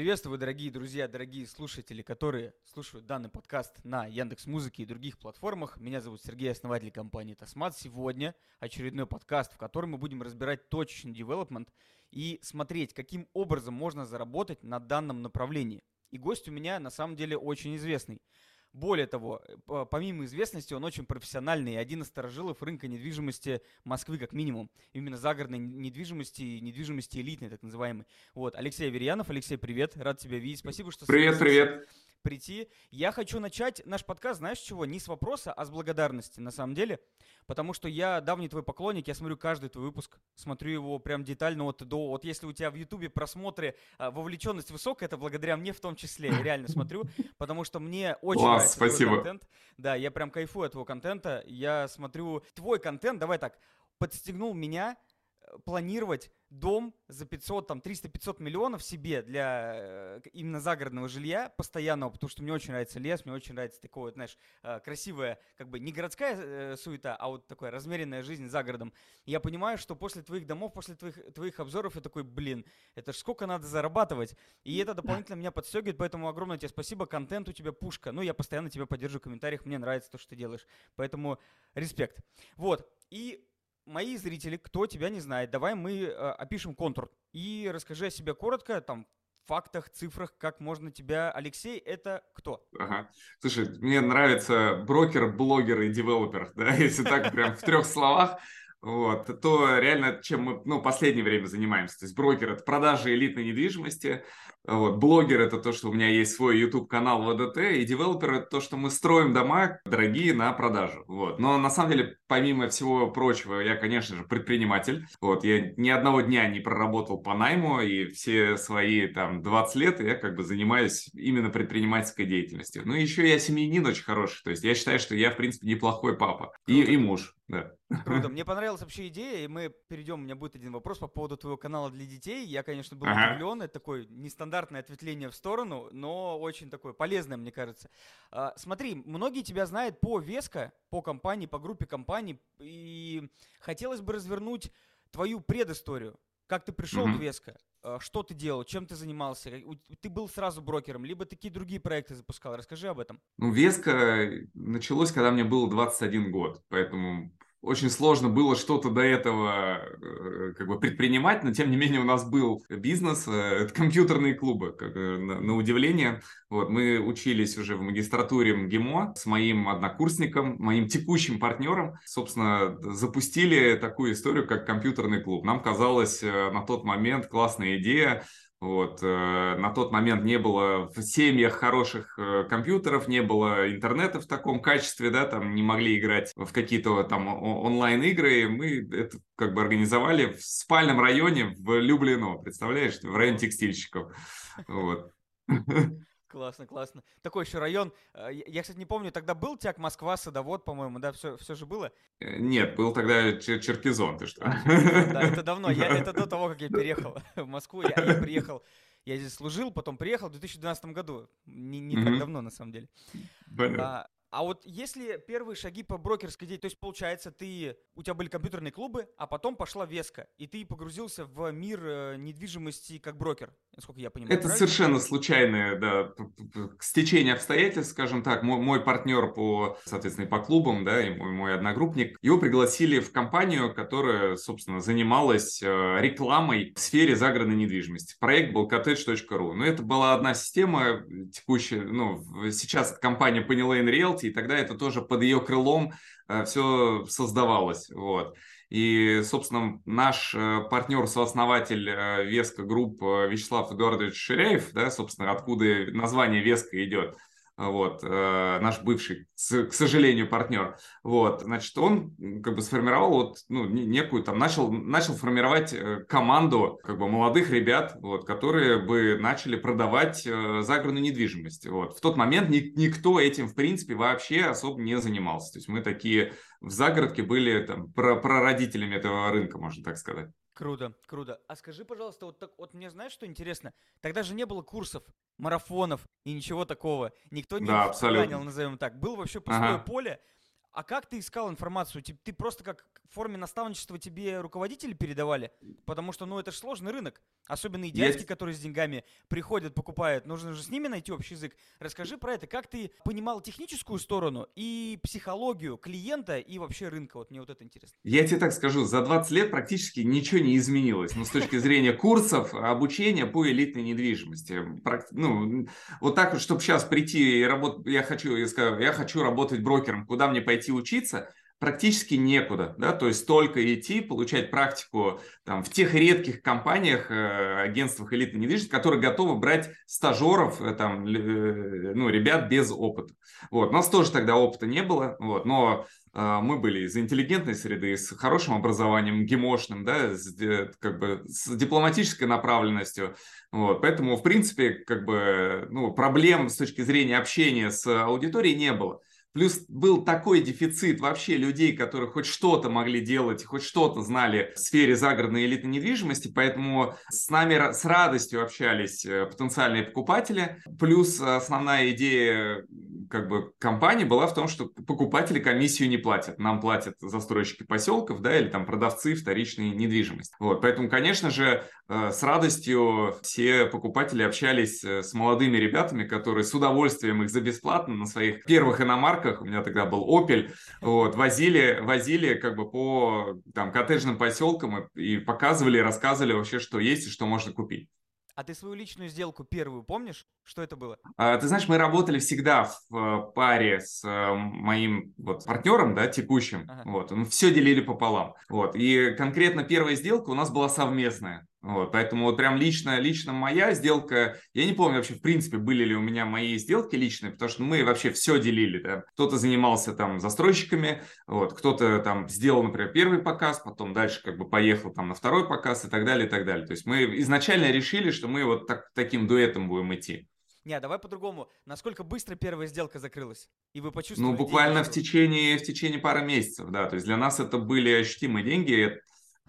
Приветствую, дорогие друзья, дорогие слушатели, которые слушают данный подкаст на Яндекс Музыке и других платформах. Меня зовут Сергей, основатель компании Тасмат. Сегодня очередной подкаст, в котором мы будем разбирать точечный девелопмент и смотреть, каким образом можно заработать на данном направлении. И гость у меня на самом деле очень известный. Более того, э, помимо известности, он очень профессиональный, один из сторожилов рынка недвижимости Москвы, как минимум. Именно загородной недвижимости, недвижимости элитной, так называемой. Вот, Алексей Аверьянов. Алексей, привет, рад тебя видеть. Спасибо, что... Привет, привет прийти. Я хочу начать наш подкаст, знаешь, чего? Не с вопроса, а с благодарности, на самом деле. Потому что я давний твой поклонник, я смотрю каждый твой выпуск, смотрю его прям детально от до. Вот если у тебя в Ютубе просмотры, а, вовлеченность высокая, это благодаря мне в том числе. Я реально смотрю, потому что мне очень Класс, нравится спасибо. твой контент. Да, я прям кайфую от твоего контента. Я смотрю твой контент, давай так, подстегнул меня планировать дом за 500, там, 300-500 миллионов себе для э, именно загородного жилья постоянного, потому что мне очень нравится лес, мне очень нравится такое, знаешь, э, красивая, как бы не городская э, суета, а вот такая размеренная жизнь за городом. я понимаю, что после твоих домов, после твоих, твоих обзоров я такой, блин, это ж сколько надо зарабатывать. И это дополнительно меня подстегивает, поэтому огромное тебе спасибо, контент у тебя пушка. Ну, я постоянно тебя поддерживаю в комментариях, мне нравится то, что ты делаешь. Поэтому респект. Вот. И мои зрители, кто тебя не знает, давай мы э, опишем контур и расскажи о себе коротко, там, фактах, цифрах, как можно тебя... Алексей, это кто? Ага. Слушай, мне нравится брокер, блогер и девелопер, да, если так прям в трех словах вот, то реально, чем мы ну, последнее время занимаемся. То есть брокер – это продажа элитной недвижимости, вот, блогер – это то, что у меня есть свой YouTube-канал ВДТ, и девелопер – это то, что мы строим дома дорогие на продажу. Вот. Но на самом деле, помимо всего прочего, я, конечно же, предприниматель. Вот, я ни одного дня не проработал по найму, и все свои там 20 лет я как бы занимаюсь именно предпринимательской деятельностью. Ну, еще я семьянин очень хороший, то есть я считаю, что я, в принципе, неплохой папа и, и муж. Да. Круто. Мне понравилась вообще идея, и мы перейдем, у меня будет один вопрос по поводу твоего канала для детей. Я, конечно, был ага. удивлен, это такое нестандартное ответвление в сторону, но очень такое полезное, мне кажется. А, смотри, многие тебя знают по Веско, по компании, по группе компаний, и хотелось бы развернуть твою предысторию. Как ты пришел mm-hmm. к Веско? А, что ты делал? Чем ты занимался? Ты был сразу брокером, либо такие другие проекты запускал? Расскажи об этом. Ну, Веска началось, когда мне было 21 год, поэтому очень сложно было что-то до этого э, как бы предпринимать, но тем не менее у нас был бизнес, э, это компьютерные клубы, как, э, на, на удивление. Вот, мы учились уже в магистратуре МГИМО с моим однокурсником, моим текущим партнером. Собственно, запустили такую историю, как компьютерный клуб. Нам казалось на тот момент классная идея вот. Э, на тот момент не было в семьях хороших э, компьютеров, не было интернета в таком качестве, да, там не могли играть в какие-то там онлайн-игры. Мы это как бы организовали в спальном районе в Люблино, представляешь, в районе текстильщиков. Вот. Классно, классно. Такой еще район. Э, я, кстати, не помню, тогда был Тяг Москва, Садовод, по-моему, да, все, все же было? Э, нет, был тогда Чер Черкизон, ты что? Да, это давно. Я, это до того, как я переехал в Москву. Я, я приехал, я здесь служил, потом приехал в 2012 году. Не, не так давно, на самом деле. А, а вот если первые шаги по брокерской деятельности, то есть получается, ты, у тебя были компьютерные клубы, а потом пошла Веска, и ты погрузился в мир э, недвижимости как брокер, насколько я понимаю. Это правильно? совершенно случайное, да, стечение обстоятельств, скажем так. Мой, мой партнер по, соответственно, по клубам, да, и мой, мой одногруппник, его пригласили в компанию, которая, собственно, занималась э, рекламой в сфере загородной недвижимости. Проект был cottage.ru. Но это была одна система текущая, ну, сейчас компания Penny Lane Realty, и тогда это тоже под ее крылом э, все создавалось. Вот. И, собственно, наш э, партнер, сооснователь э, Vesco Group Вячеслав Эдуардович Ширяев, да, собственно, откуда название Vesco идет – вот, э, наш бывший, к сожалению, партнер, вот, значит, он как бы сформировал вот, ну, некую там, начал, начал формировать э, команду, как бы, молодых ребят, вот, которые бы начали продавать э, загородную недвижимость, вот. В тот момент ни, никто этим, в принципе, вообще особо не занимался, то есть мы такие в загородке были там прародителями этого рынка, можно так сказать. Круто, круто. А скажи, пожалуйста, вот, так, вот мне знаешь, что интересно? Тогда же не было курсов, марафонов и ничего такого. Никто не да, занял, назовем так. Было вообще пустое ага. поле. А как ты искал информацию? Ты, ты просто как в форме наставничества тебе руководители передавали? Потому что, ну, это же сложный рынок. Особенно и дядьки, Есть. которые с деньгами приходят, покупают. Нужно же с ними найти общий язык. Расскажи про это. Как ты понимал техническую сторону и психологию клиента и вообще рынка? Вот мне вот это интересно. Я тебе так скажу, за 20 лет практически ничего не изменилось. Ну, с точки зрения курсов, обучения по элитной недвижимости. Ну, вот так вот, чтобы сейчас прийти и работать, я хочу, я хочу работать брокером, куда мне пойти учиться? практически некуда, да, то есть только идти, получать практику там, в тех редких компаниях, э, агентствах элитной недвижимости, которые готовы брать стажеров, э, там, э, ну, ребят без опыта. Вот. У нас тоже тогда опыта не было, вот, но э, мы были из интеллигентной среды, с хорошим образованием, гемошным, да, с, как бы, с дипломатической направленностью, вот, поэтому, в принципе, как бы, ну, проблем с точки зрения общения с аудиторией не было. Плюс был такой дефицит вообще людей, которые хоть что-то могли делать, хоть что-то знали в сфере загородной элитной недвижимости, поэтому с нами с радостью общались э, потенциальные покупатели. Плюс основная идея как бы компании была в том, что покупатели комиссию не платят. Нам платят застройщики поселков, да, или там продавцы вторичной недвижимости. Вот, поэтому, конечно же, э, с радостью все покупатели общались э, с молодыми ребятами, которые с удовольствием их за бесплатно на своих первых иномарках, у меня тогда был Opel, вот, возили, возили как бы по там коттеджным поселкам и, и показывали, рассказывали вообще, что есть и что можно купить. А ты свою личную сделку первую помнишь? Что это было? А, ты знаешь, мы работали всегда в э, паре с э, моим вот партнером, да, текущим. Ага. Вот, мы все делили пополам. Вот, и конкретно первая сделка у нас была совместная. Вот, поэтому вот прям лично, лично моя сделка, я не помню вообще, в принципе, были ли у меня мои сделки личные, потому что мы вообще все делили, да. Кто-то занимался там застройщиками, вот, кто-то там сделал, например, первый показ, потом дальше как бы поехал там на второй показ и так далее, и так далее. То есть мы изначально решили, что мы вот так, таким дуэтом будем идти. Не, давай по-другому. Насколько быстро первая сделка закрылась? И вы почувствовали? Ну, буквально деньги, в течение, в течение пары месяцев, да. То есть для нас это были ощутимые деньги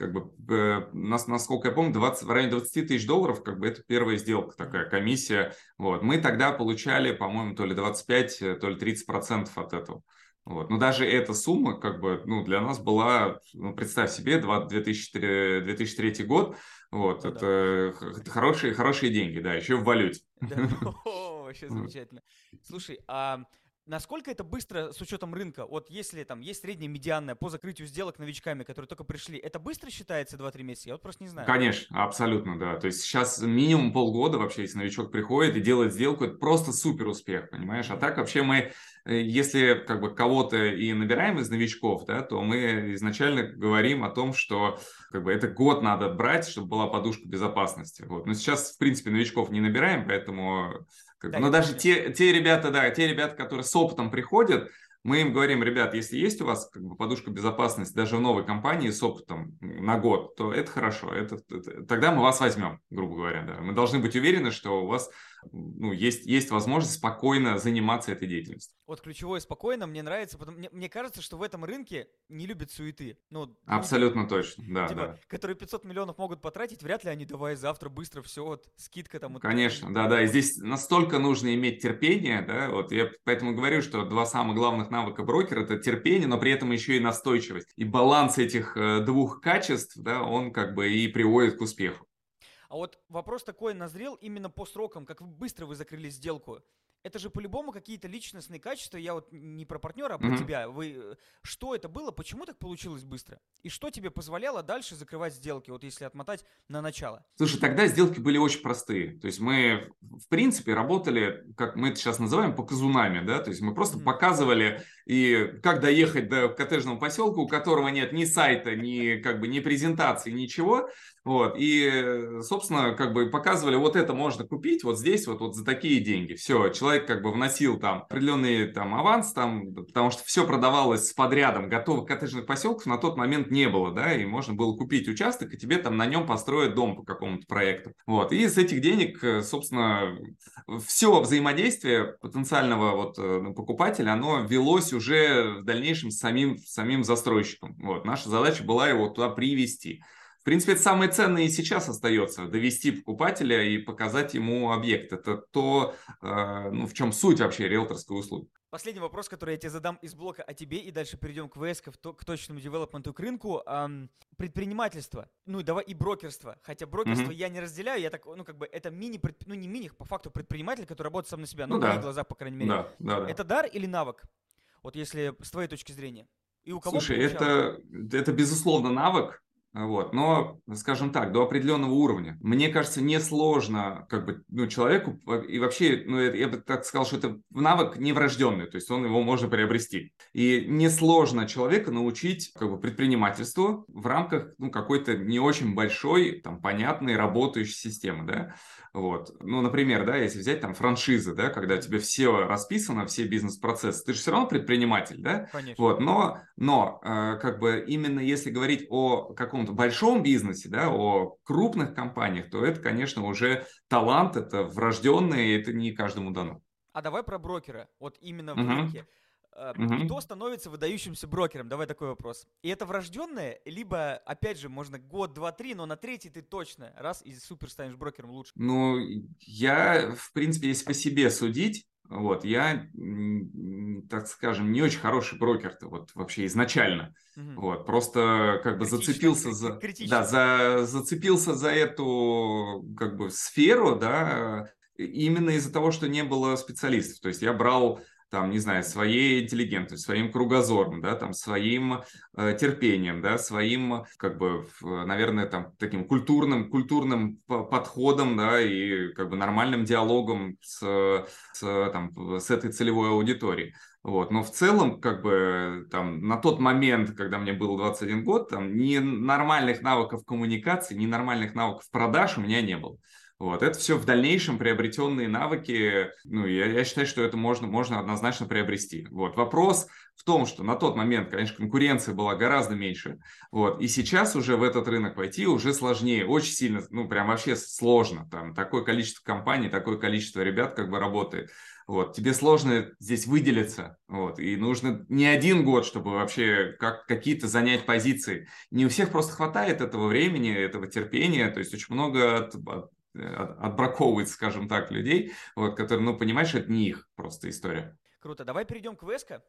как бы, э, нас, насколько я помню, 20, в районе 20 тысяч долларов, как бы, это первая сделка, такая комиссия. Вот. Мы тогда получали, по-моему, то ли 25, э, то ли 30 процентов от этого. Вот. Но даже эта сумма, как бы, ну, для нас была, ну, представь себе, 2003, 2003 год, вот, ну, это, да. хорошие, хорошие деньги, да, еще в валюте. Да. О, вообще замечательно. Слушай, а Насколько это быстро с учетом рынка? Вот если там есть средняя медианная по закрытию сделок новичками, которые только пришли, это быстро считается 2-3 месяца? Я вот просто не знаю. Конечно, абсолютно, да. То есть сейчас минимум полгода вообще, если новичок приходит и делает сделку, это просто супер успех, понимаешь? А так вообще мы, э, если как бы кого-то и набираем из новичков, да, то мы изначально говорим о том, что как бы это год надо брать, чтобы была подушка безопасности. Вот. Но сейчас, в принципе, новичков не набираем, поэтому как, да, но даже те, те ребята, да, те ребята, которые с опытом приходят, мы им говорим, ребят, если есть у вас как бы, подушка безопасности даже в новой компании с опытом на год, то это хорошо. Это, это, тогда мы вас возьмем, грубо говоря. Да. Мы должны быть уверены, что у вас ну, есть, есть возможность спокойно заниматься этой деятельностью. Вот ключевое спокойно мне нравится, потому мне, мне кажется, что в этом рынке не любят суеты. Ну, Абсолютно люди, точно, да, типа, да. Которые 500 миллионов могут потратить, вряд ли они давай завтра быстро все, вот скидка там. Вот, Конечно, да, да, и здесь настолько нужно иметь терпение, да, вот я поэтому говорю, что два самых главных навыка брокера это терпение, но при этом еще и настойчивость. И баланс этих э, двух качеств, да, он как бы и приводит к успеху. А вот вопрос такой назрел именно по срокам, как быстро вы закрыли сделку это же по-любому какие-то личностные качества. Я вот не про партнера, а про mm-hmm. тебя. Вы э, что это было? Почему так получилось быстро? И что тебе позволяло дальше закрывать сделки? Вот если отмотать на начало. Слушай, тогда сделки были очень простые. То есть мы в принципе работали, как мы это сейчас называем, по казунами, да. То есть мы просто mm-hmm. показывали и как доехать до коттеджного поселка, у которого нет ни сайта, ни как бы ни презентации, ничего. Вот, и, собственно, как бы показывали, вот это можно купить вот здесь, вот, вот за такие деньги. Все, человек как бы вносил там определенный там аванс, там, потому что все продавалось с подрядом, готовых коттеджных поселков на тот момент не было, да, и можно было купить участок, и тебе там на нем построят дом по какому-то проекту. Вот, и с этих денег, э, собственно, все взаимодействие потенциального вот э, покупателя, оно велось уже в дальнейшем самим, самим застройщиком. Вот, наша задача была его туда привести. В принципе, это самое ценное и сейчас остается, довести покупателя и показать ему объект. Это то, э, ну, в чем суть вообще риэлторской услуги. Последний вопрос, который я тебе задам из блока о тебе, и дальше перейдем к ВС, к, точному девелопменту, к рынку. Предпринимательство, ну и давай и брокерство. Хотя брокерство mm-hmm. я не разделяю, я так, ну как бы это мини, ну не мини, по факту предприниматель, который работает сам на себя, ну, ну в да. моих глазах, по крайней мере. Да, да, да. Это дар или навык? Вот если с твоей точки зрения. И у кого Слушай, это, это безусловно навык, вот. Но, скажем так, до определенного уровня. Мне кажется, несложно как бы, ну, человеку, и вообще, ну, я бы так сказал, что это навык неврожденный, то есть он его можно приобрести. И несложно человека научить как бы, предпринимательству в рамках ну, какой-то не очень большой, там, понятной, работающей системы, да. Вот. Ну, например, да, если взять там франшизы, да, когда у тебя все расписано, все бизнес-процессы, ты же все равно предприниматель, да? Конечно. Вот, но, но э, как бы именно если говорить о каком-то большом бизнесе, да, о крупных компаниях, то это, конечно, уже талант, это врожденный, это не каждому дано. А давай про брокера, вот именно в угу. рынке. Угу. Кто становится выдающимся брокером? Давай такой вопрос. И это врожденное, либо, опять же, можно год, два, три, но на третий ты точно раз и супер станешь брокером лучше. Ну, я, в принципе, если по себе судить, вот, я, так скажем, не очень хороший брокер-то, вот, вообще изначально. Угу. Вот, просто как бы критично, зацепился за... Да, за, зацепился за эту, как бы, сферу, да, именно из-за того, что не было специалистов. То есть я брал там, не знаю, своей интеллигентностью, своим кругозором, да, там, своим э, терпением, да, своим, как бы, наверное, там, таким культурным, культурным подходом, да, и, как бы, нормальным диалогом с, с, там, с этой целевой аудиторией. Вот. Но в целом, как бы, там, на тот момент, когда мне было 21 год, там, ни нормальных навыков коммуникации, ни нормальных навыков продаж у меня не было. Вот, это все в дальнейшем приобретенные навыки, ну, я, я считаю, что это можно, можно однозначно приобрести. Вот, вопрос в том, что на тот момент, конечно, конкуренция была гораздо меньше, вот, и сейчас уже в этот рынок войти уже сложнее, очень сильно, ну, прям вообще сложно, там, такое количество компаний, такое количество ребят как бы работает, вот, тебе сложно здесь выделиться, вот, и нужно не один год, чтобы вообще как, какие-то занять позиции. Не у всех просто хватает этого времени, этого терпения, то есть очень много от, от отбраковывать, скажем так, людей, вот, которые, ну, понимаешь, это не их просто история. Круто. Давай перейдем к Веско.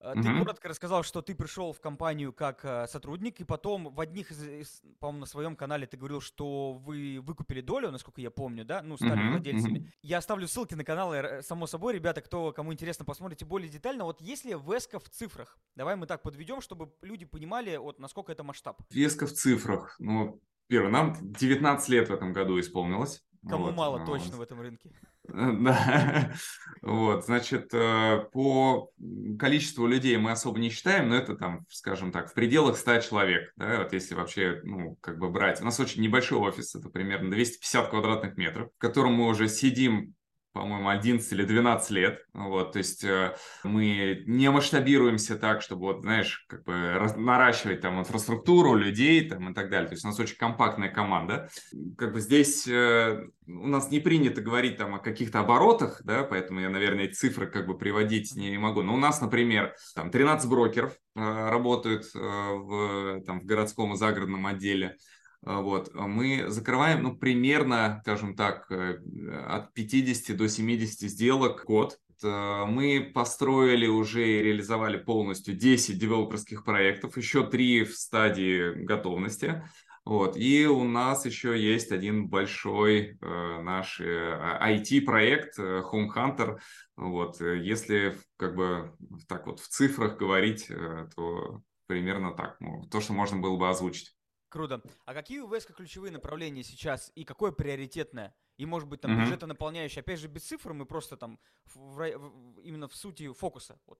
Э, ты mm-hmm. коротко рассказал, что ты пришел в компанию как э, сотрудник, и потом в одних из, по-моему, на своем канале ты говорил, что вы выкупили долю, насколько я помню, да? Ну, стали mm-hmm. владельцами. Mm-hmm. Я оставлю ссылки на каналы, э, само собой, ребята, кто, кому интересно, посмотрите более детально. Вот если Веска в цифрах, давай мы так подведем, чтобы люди понимали, вот насколько это масштаб. Веска в цифрах, ну, Первое, нам 19 лет в этом году исполнилось. Кому вот, мало точно в этом рынке. Да, вот, значит, э, по количеству людей мы особо не считаем, но это там, скажем так, в пределах 100 человек, да, вот если вообще, ну, как бы брать. У нас очень небольшой офис, это примерно 250 квадратных метров, в котором мы уже сидим по-моему, 11 или 12 лет. Вот, то есть э, мы не масштабируемся так, чтобы, вот, знаешь, как бы наращивать там инфраструктуру, людей там и так далее. То есть у нас очень компактная команда. Как бы здесь э, у нас не принято говорить там о каких-то оборотах, да, поэтому я, наверное, эти цифры как бы приводить не могу. Но у нас, например, там 13 брокеров э, работают в, там, в городском и загородном отделе. А, вот, а мы закрываем, ну, примерно, скажем так, э, от 50 до 70 сделок в год. Мы построили уже и реализовали полностью 10 девелоперских проектов, еще 3 в стадии готовности. Вот. И у нас еще есть один большой э, наш э, IT-проект э, Home Hunter. Вот. Если как бы так вот в цифрах говорить, э, то примерно так. Ну, то, что можно было бы озвучить. Круто. А какие у ВСК ключевые направления сейчас и какое приоритетное? И, может быть, там mm-hmm. бюджетонаполняющее, опять же, без цифр, мы просто там в, в, именно в сути фокуса. Вот.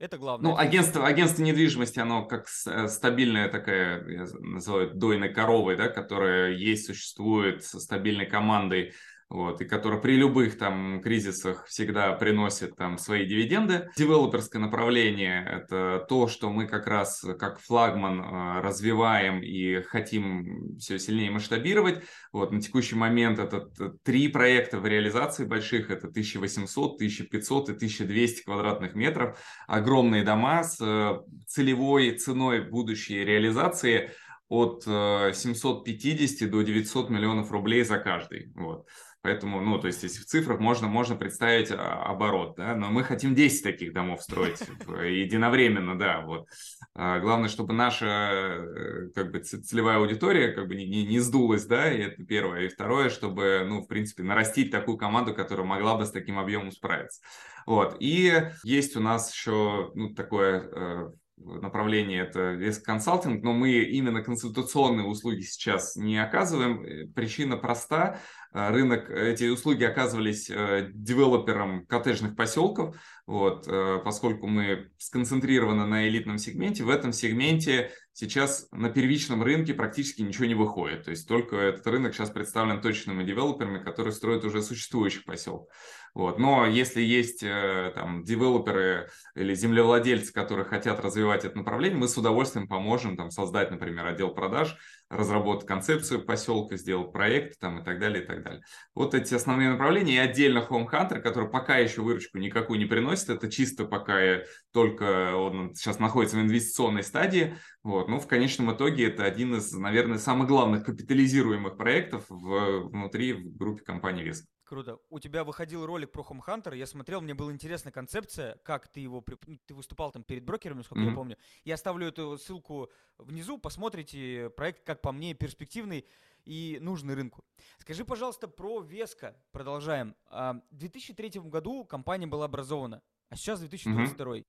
Это главное. Ну, агентство, агентство недвижимости, оно как э, стабильная такая, я называю, дойной коровой, да, которая есть, существует со стабильной командой вот, и который при любых там кризисах всегда приносит там свои дивиденды. Девелоперское направление – это то, что мы как раз как флагман э, развиваем и хотим все сильнее масштабировать. Вот, на текущий момент это три проекта в реализации больших, это 1800, 1500 и 1200 квадратных метров. Огромные дома с э, целевой ценой будущей реализации – от 750 до 900 миллионов рублей за каждый. Вот. Поэтому, ну, то есть, если в цифрах можно, можно представить а, оборот, да, но мы хотим 10 таких домов строить единовременно, да, вот. А, главное, чтобы наша, э, как бы, целевая аудитория, как бы, не, не, не сдулась, да, и это первое. И второе, чтобы, ну, в принципе, нарастить такую команду, которая могла бы с таким объемом справиться. Вот. И есть у нас еще, ну, такое э, направление это риск консалтинг, но мы именно консультационные услуги сейчас не оказываем. Э, причина проста. Э, рынок, эти услуги оказывались э, девелопером коттеджных поселков, вот, поскольку мы сконцентрированы на элитном сегменте, в этом сегменте сейчас на первичном рынке практически ничего не выходит. То есть только этот рынок сейчас представлен точными девелоперами, которые строят уже существующих поселков. Вот. Но если есть э, там девелоперы или землевладельцы, которые хотят развивать это направление, мы с удовольствием поможем там, создать, например, отдел продаж, разработать концепцию поселка, сделать проект там, и так далее, и так далее. Вот эти основные направления. И отдельно Home Hunter, который пока еще выручку никакую не приносит, это чисто пока только он сейчас находится в инвестиционной стадии. Вот. Но в конечном итоге это один из, наверное, самых главных капитализируемых проектов в, внутри в группе компании Веск. Круто. У тебя выходил ролик про Home Hunter, я смотрел, мне была интересна концепция, как ты его, ну, ты выступал там перед брокерами, насколько mm-hmm. я помню. Я оставлю эту ссылку внизу, посмотрите, проект, как по мне, перспективный и нужный рынку. Скажи, пожалуйста, про Веска, продолжаем. А, в 2003 году компания была образована, а сейчас 2022. Mm-hmm.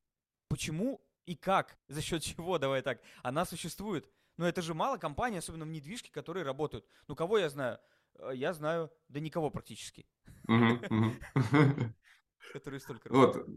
Почему и как, за счет чего, давай так, она существует? Но это же мало компаний, особенно в недвижке, которые работают. Ну, кого я знаю? Э, я знаю, да никого практически. Которые столько Вот,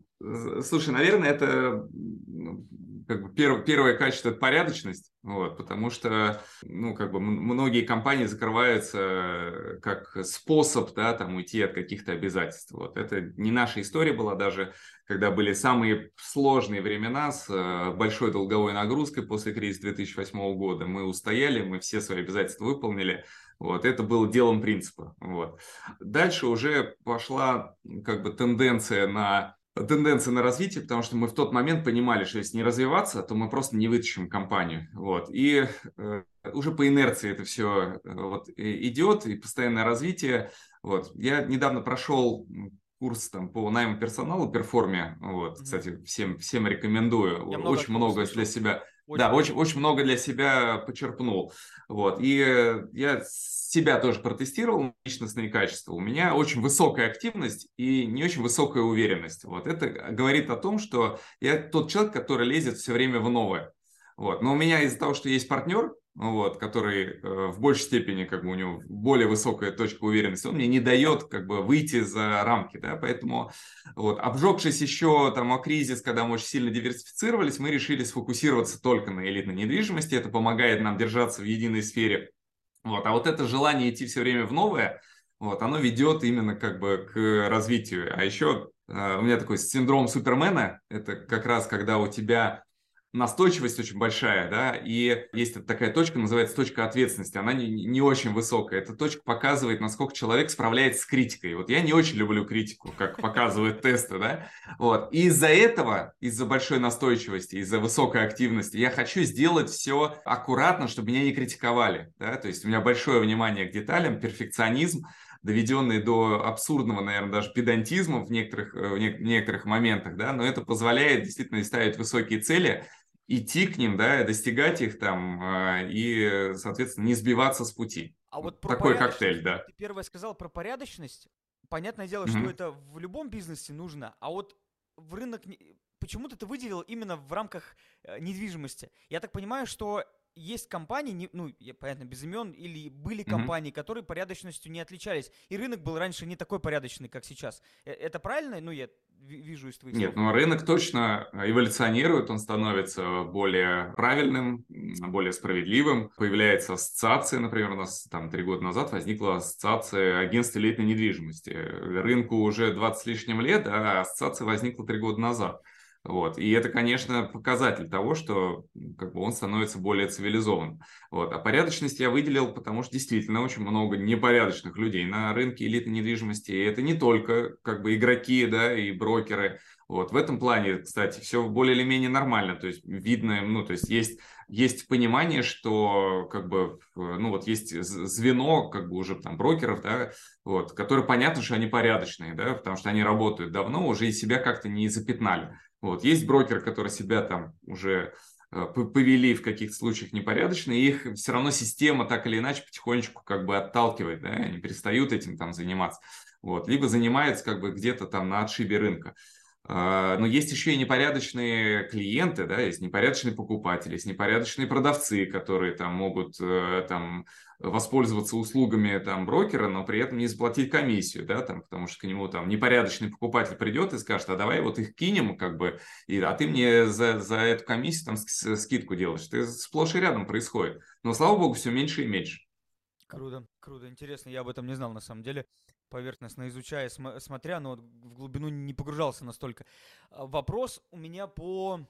слушай, наверное, это ну, как бы перв, первое качество – это порядочность, вот, потому что, ну, как бы многие компании закрываются как способ, да, там, уйти от каких-то обязательств. Вот, это не наша история была даже, когда были самые сложные времена с э, большой долговой нагрузкой после кризиса 2008 года. Мы устояли, мы все свои обязательства выполнили – вот, это было делом принципа. Вот. Дальше уже пошла как бы тенденция на тенденция на развитие, потому что мы в тот момент понимали, что если не развиваться, то мы просто не вытащим компанию. Вот. И э, уже по инерции это все э, вот, идет, и постоянное развитие. Вот. Я недавно прошел курс там, по найму персонала, перформе. Вот. Кстати, всем, всем рекомендую. Я Очень много, много для себя очень да, очень, очень много для себя почерпнул. Вот. И э, я себя тоже протестировал, личностные качества. У меня очень высокая активность и не очень высокая уверенность. Вот. Это говорит о том, что я тот человек, который лезет все время в новое. Вот. Но у меня из-за того, что есть партнер, вот, который э, в большей степени, как бы у него более высокая точка уверенности, он мне не дает как бы выйти за рамки, да, поэтому вот, обжегшись еще там о кризис, когда мы очень сильно диверсифицировались, мы решили сфокусироваться только на элитной недвижимости, это помогает нам держаться в единой сфере, вот, а вот это желание идти все время в новое, вот, оно ведет именно как бы к развитию, а еще э, у меня такой синдром Супермена, это как раз когда у тебя настойчивость очень большая, да, и есть такая точка, называется точка ответственности, она не, не очень высокая. Эта точка показывает, насколько человек справляется с критикой. Вот я не очень люблю критику, как показывают тесты, да, вот. И из-за этого, из-за большой настойчивости, из-за высокой активности, я хочу сделать все аккуратно, чтобы меня не критиковали, да, то есть у меня большое внимание к деталям, перфекционизм, доведенный до абсурдного, наверное, даже педантизма в некоторых, э, в некоторых моментах, да, но это позволяет действительно ставить высокие цели, идти к ним, да, достигать их там а, и, соответственно, не сбиваться с пути. А вот про Такой коктейль, да. Ты первое сказал про порядочность. Понятное дело, mm-hmm. что это в любом бизнесе нужно, а вот в рынок почему-то ты выделил именно в рамках э, недвижимости. Я так понимаю, что есть компании, ну, понятно, без имен, или были компании, mm-hmm. которые порядочностью не отличались. И рынок был раньше не такой порядочный, как сейчас. Э, это правильно? Ну, я вижу из твоих Нет, слов. ну рынок точно эволюционирует, он становится более правильным, более справедливым. Появляется ассоциация, например, у нас там три года назад возникла ассоциация агентств элитной недвижимости. Рынку уже 20 с лишним лет, а ассоциация возникла три года назад. Вот. И это, конечно, показатель того, что как бы, он становится более цивилизованным. Вот. А порядочность я выделил, потому что действительно очень много непорядочных людей на рынке элитной недвижимости. И это не только как бы, игроки да, и брокеры. Вот. В этом плане, кстати, все более или менее нормально. То есть видно, ну, то есть есть есть понимание, что как бы, ну вот есть звено как бы уже там брокеров, да, вот, которые понятно, что они порядочные, да, потому что они работают давно, уже и себя как-то не запятнали. Вот, есть брокеры, которые себя там уже э, повели в каких-то случаях непорядочно, и их все равно система так или иначе потихонечку как бы отталкивает, да, они перестают этим там заниматься. Вот, либо занимается как бы где-то там на отшибе рынка. А, но есть еще и непорядочные клиенты, да, есть непорядочные покупатели, есть непорядочные продавцы, которые там могут э, там воспользоваться услугами там брокера, но при этом не заплатить комиссию, да, там, потому что к нему там непорядочный покупатель придет и скажет, а давай вот их кинем, как бы, и, а ты мне за, за эту комиссию там скидку делаешь. Это сплошь и рядом происходит. Но, слава богу, все меньше и меньше. Круто, круто, интересно, я об этом не знал на самом деле поверхностно изучая, см- смотря, но в глубину не погружался настолько. А, вопрос у меня по...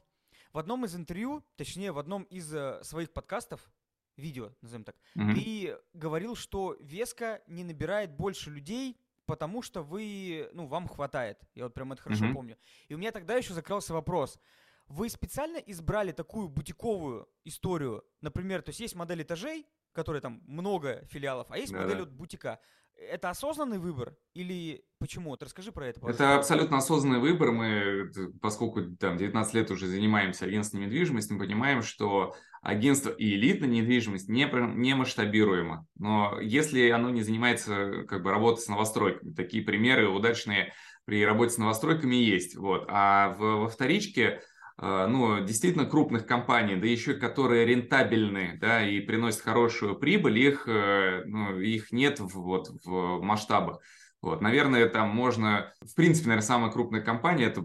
В одном из интервью, точнее, в одном из э, своих подкастов, видео, назовем так, mm-hmm. ты говорил, что Веска не набирает больше людей, потому что вы, ну, вам хватает. Я вот прям это хорошо mm-hmm. помню. И у меня тогда еще закрылся вопрос. Вы специально избрали такую бутиковую историю? Например, то есть есть модель этажей, которые там много филиалов, а есть да, модель да. вот бутика. Это осознанный выбор или почему? Вот расскажи про это. Пожалуйста. Это абсолютно осознанный выбор. Мы, поскольку там 19 лет уже занимаемся агентством недвижимости, мы понимаем, что агентство и элитная недвижимость не, не масштабируемо. Но если оно не занимается как бы работой с новостройками, такие примеры удачные при работе с новостройками есть. Вот. А в, во вторичке ну, действительно крупных компаний, да еще которые рентабельны, да, и приносят хорошую прибыль, их, э, ну, их нет в, вот, в масштабах. Вот, наверное, там можно, в принципе, наверное, самая крупная компания это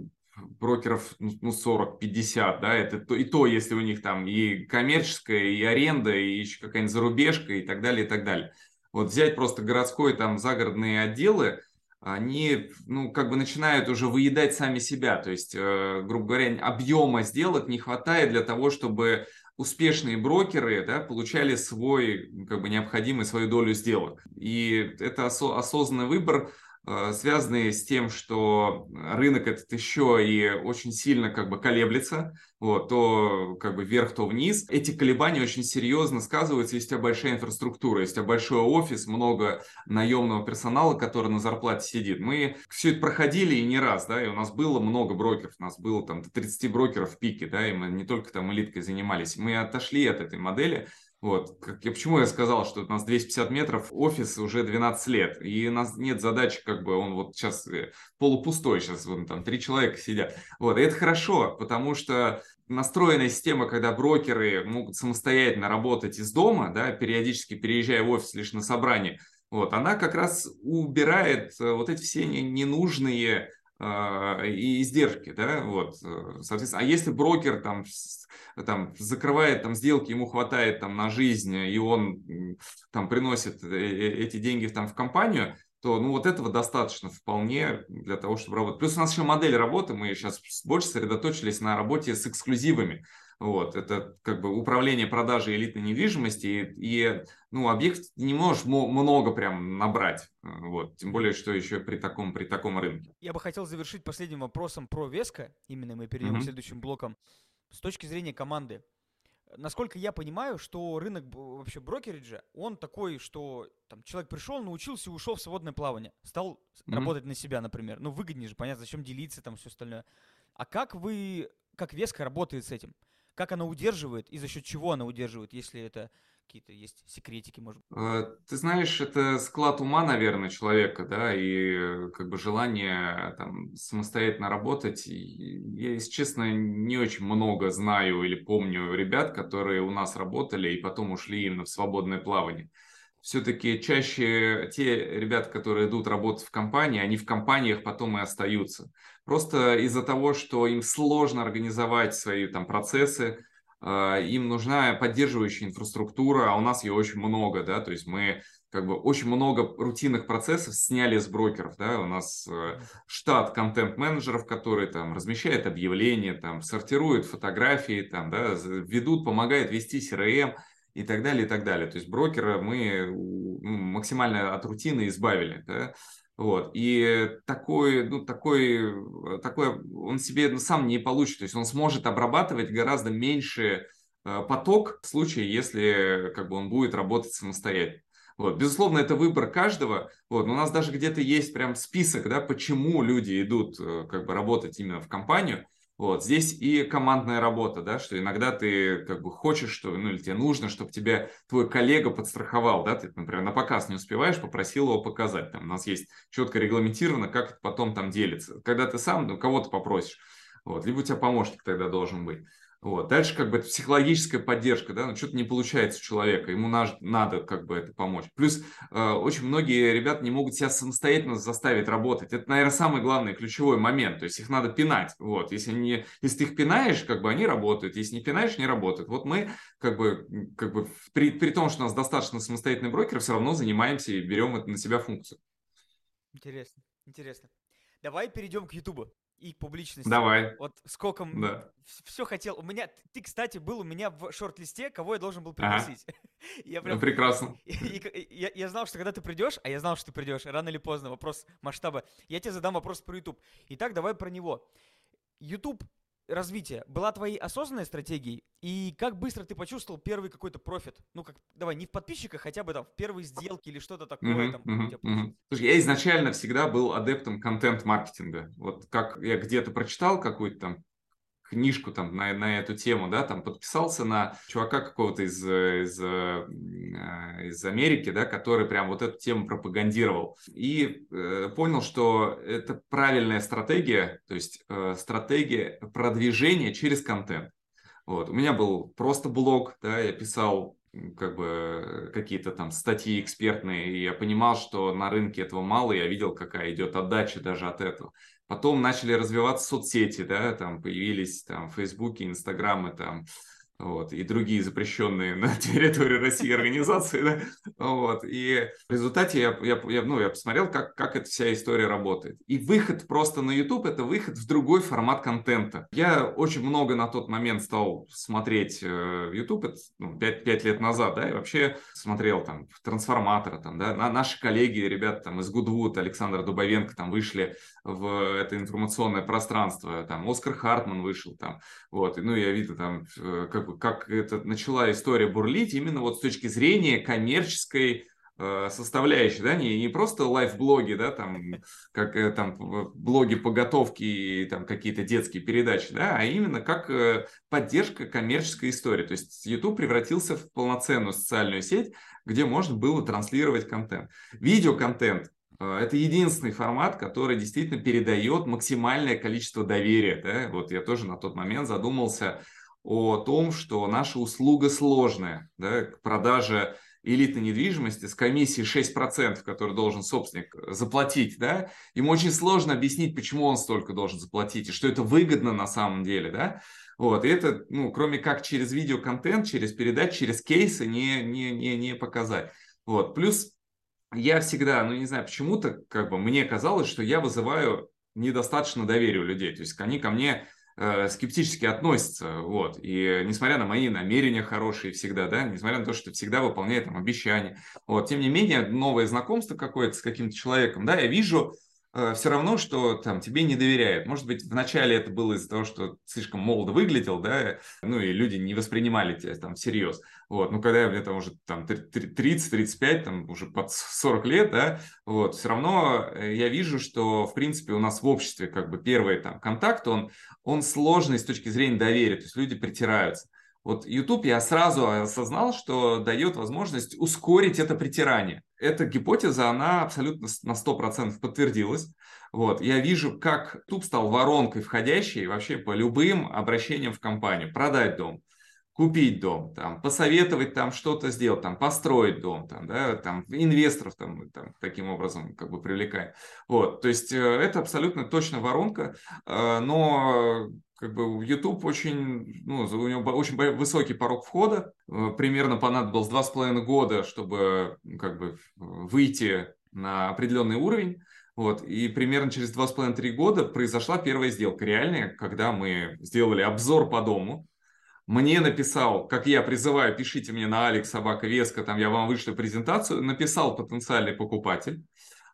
брокеров ну, 40-50, да, это то, и то, если у них там и коммерческая, и аренда, и еще какая-нибудь зарубежка и так далее, и так далее. Вот взять просто городской там загородные отделы, они, ну, как бы начинают уже выедать сами себя. То есть, э, грубо говоря, объема сделок не хватает для того, чтобы успешные брокеры да, получали свой, как бы необходимый свою долю сделок. И это осо- осознанный выбор связанные с тем, что рынок этот еще и очень сильно как бы колеблется, вот, то как бы вверх, то вниз. Эти колебания очень серьезно сказываются, если у тебя большая инфраструктура, если у тебя большой офис, много наемного персонала, который на зарплате сидит. Мы все это проходили и не раз, да, и у нас было много брокеров, у нас было там до 30 брокеров в пике, да, и мы не только там элиткой занимались. Мы отошли от этой модели, вот, как, я, почему я сказал, что у нас 250 метров, офис уже 12 лет, и у нас нет задачи, как бы он вот сейчас э, полупустой, сейчас вон там три человека сидят. Вот, и это хорошо, потому что настроенная система, когда брокеры могут самостоятельно работать из дома, да, периодически переезжая в офис лишь на собрание, вот, она как раз убирает э, вот эти все ненужные и издержки, да, вот, соответственно, а если брокер там там закрывает там сделки, ему хватает там на жизнь, и он там приносит э, э, эти деньги там в компанию, то ну вот этого достаточно вполне для того, чтобы работать. Плюс у нас еще модель работы, мы сейчас больше сосредоточились на работе с эксклюзивами. Вот, это как бы управление продажей элитной недвижимости, и, и ну, объект не можешь много прям набрать, вот, тем более, что еще при таком, при таком рынке. Я бы хотел завершить последним вопросом про Веска, именно мы перейдем mm-hmm. к следующим блокам с точки зрения команды, насколько я понимаю, что рынок вообще брокериджа, он такой, что там человек пришел, научился и ушел в свободное плавание, стал mm-hmm. работать на себя, например. Ну, выгоднее же, понятно, зачем делиться там все остальное. А как вы, как Веска работает с этим? Как она удерживает и за счет чего она удерживает, если это какие-то есть секретики, может быть? Э, ты знаешь, это склад ума, наверное, человека, да, и э, как бы желание там самостоятельно работать. Я, если честно, не очень много знаю или помню ребят, которые у нас работали и потом ушли именно в свободное плавание. Все-таки чаще те ребята, которые идут работать в компании, они в компаниях потом и остаются. Просто из-за того, что им сложно организовать свои там процессы, а, им нужна поддерживающая инфраструктура, а у нас ее очень много, да, то есть мы как бы очень много рутинных процессов сняли с брокеров, да, у нас э, штат контент-менеджеров, которые там размещают объявления, там сортируют фотографии, там, да, ведут, помогают вести CRM и так далее, и так далее. То есть брокера мы ну, максимально от рутины избавили, да, вот. И такой, ну, такой, такой он себе ну, сам не получит. То есть он сможет обрабатывать гораздо меньше э, поток в случае, если как бы он будет работать самостоятельно. Вот. Безусловно, это выбор каждого. Вот. Но у нас даже где-то есть прям список, да, почему люди идут э, как бы работать именно в компанию. Вот. Здесь и командная работа, да, что иногда ты как бы хочешь, что, ну, или тебе нужно, чтобы тебя твой коллега подстраховал, да, ты, например, на показ не успеваешь, попросил его показать. Там у нас есть четко регламентировано, как это потом там делится. Когда ты сам ну, кого-то попросишь, вот, либо у тебя помощник тогда должен быть. Вот. Дальше как бы это психологическая поддержка, да, ну что-то не получается у человека, ему надо, надо как бы это помочь. Плюс э, очень многие ребята не могут себя самостоятельно заставить работать. Это, наверное, самый главный ключевой момент. То есть их надо пинать. Вот. Если, не, если ты их пинаешь, как бы они работают. Если не пинаешь, не работают. Вот мы как бы, как бы при, при том, что у нас достаточно самостоятельный брокер, все равно занимаемся и берем это на себя функцию. Интересно, интересно. Давай перейдем к YouTube и публичности. Давай. Вот сколько да. все хотел. У меня, ты, кстати, был у меня в шорт-листе, кого я должен был пригласить. Ага. я прям, ну, прекрасно. я, я знал, что когда ты придешь, а я знал, что ты придешь, рано или поздно, вопрос масштаба, я тебе задам вопрос про YouTube. Итак, давай про него. YouTube развития была твоей осознанной стратегией? И как быстро ты почувствовал первый какой-то профит? Ну, как, давай, не в подписчиках, хотя бы там в первой сделке или что-то такое. Uh-huh, там, uh-huh, uh-huh. Слушай, я изначально всегда был адептом контент-маркетинга. Вот как я где-то прочитал какую-то там книжку там на, на эту тему, да, там подписался на чувака какого-то из, из, э, из Америки, да, который прям вот эту тему пропагандировал. И э, понял, что это правильная стратегия, то есть э, стратегия продвижения через контент. Вот. У меня был просто блог, да, я писал как бы какие-то там статьи экспертные, и я понимал, что на рынке этого мало, я видел, какая идет отдача даже от этого. Потом начали развиваться соцсети, да, там появились там Фейсбуки, Инстаграмы, там вот, и другие запрещенные на территории России организации, да, вот, и в результате я, я, я, ну, я посмотрел, как, как эта вся история работает. И выход просто на YouTube – это выход в другой формат контента. Я очень много на тот момент стал смотреть э, YouTube, это, ну, 5, 5 лет назад, да, и вообще смотрел там Трансформатора, там, да, на, наши коллеги, ребята там из Goodwood, Александр Дубовенко там вышли в это информационное пространство, там, Оскар Хартман вышел там, вот, ну, я видел там, э, как как это начала история бурлить, именно вот с точки зрения коммерческой э, составляющей, да, не, не просто лайф-блоги, да, там, как э, там блоги по готовке и там какие-то детские передачи, да, а именно как поддержка коммерческой истории. То есть YouTube превратился в полноценную социальную сеть, где можно было транслировать контент. Видеоконтент это единственный формат, который действительно передает максимальное количество доверия. Да? Вот я тоже на тот момент задумался, о том, что наша услуга сложная, да, к элитной недвижимости с комиссией 6%, который должен собственник заплатить, да, ему очень сложно объяснить, почему он столько должен заплатить, и что это выгодно на самом деле, да, вот, и это, ну, кроме как через видеоконтент, через передачи, через кейсы не, не, не, не показать. Вот, плюс я всегда, ну, не знаю, почему-то, как бы, мне казалось, что я вызываю недостаточно доверия у людей, то есть они ко мне Э, скептически относятся, вот, и несмотря на мои намерения хорошие всегда, да, несмотря на то, что всегда выполняю там обещания, вот, тем не менее, новое знакомство какое-то с каким-то человеком, да, я вижу, все равно, что там тебе не доверяют. Может быть, вначале это было из-за того, что слишком молодо выглядел, да, ну и люди не воспринимали тебя там всерьез. Вот, ну когда мне там уже там 30-35, там уже под 40 лет, да, вот, все равно э, я вижу, что, в принципе, у нас в обществе как бы первый там контакт, он, он сложный с точки зрения доверия, то есть люди притираются. Вот YouTube я сразу осознал, что дает возможность ускорить это притирание. Эта гипотеза, она абсолютно на 100% подтвердилась. Вот. Я вижу, как YouTube стал воронкой входящей вообще по любым обращениям в компанию. Продать дом, купить дом, там, посоветовать там что-то сделать, там, построить дом, там, да, там, инвесторов там, там, таким образом как бы привлекаем. Вот, то есть э, это абсолютно точно воронка, э, но как бы YouTube очень, ну, у него очень высокий порог входа, э, примерно понадобилось два с половиной года, чтобы как бы выйти на определенный уровень, вот, и примерно через два с половиной-три года произошла первая сделка реальная, когда мы сделали обзор по дому, мне написал, как я призываю, пишите мне на Алекс Собака Веска, там я вам вышлю презентацию, написал потенциальный покупатель,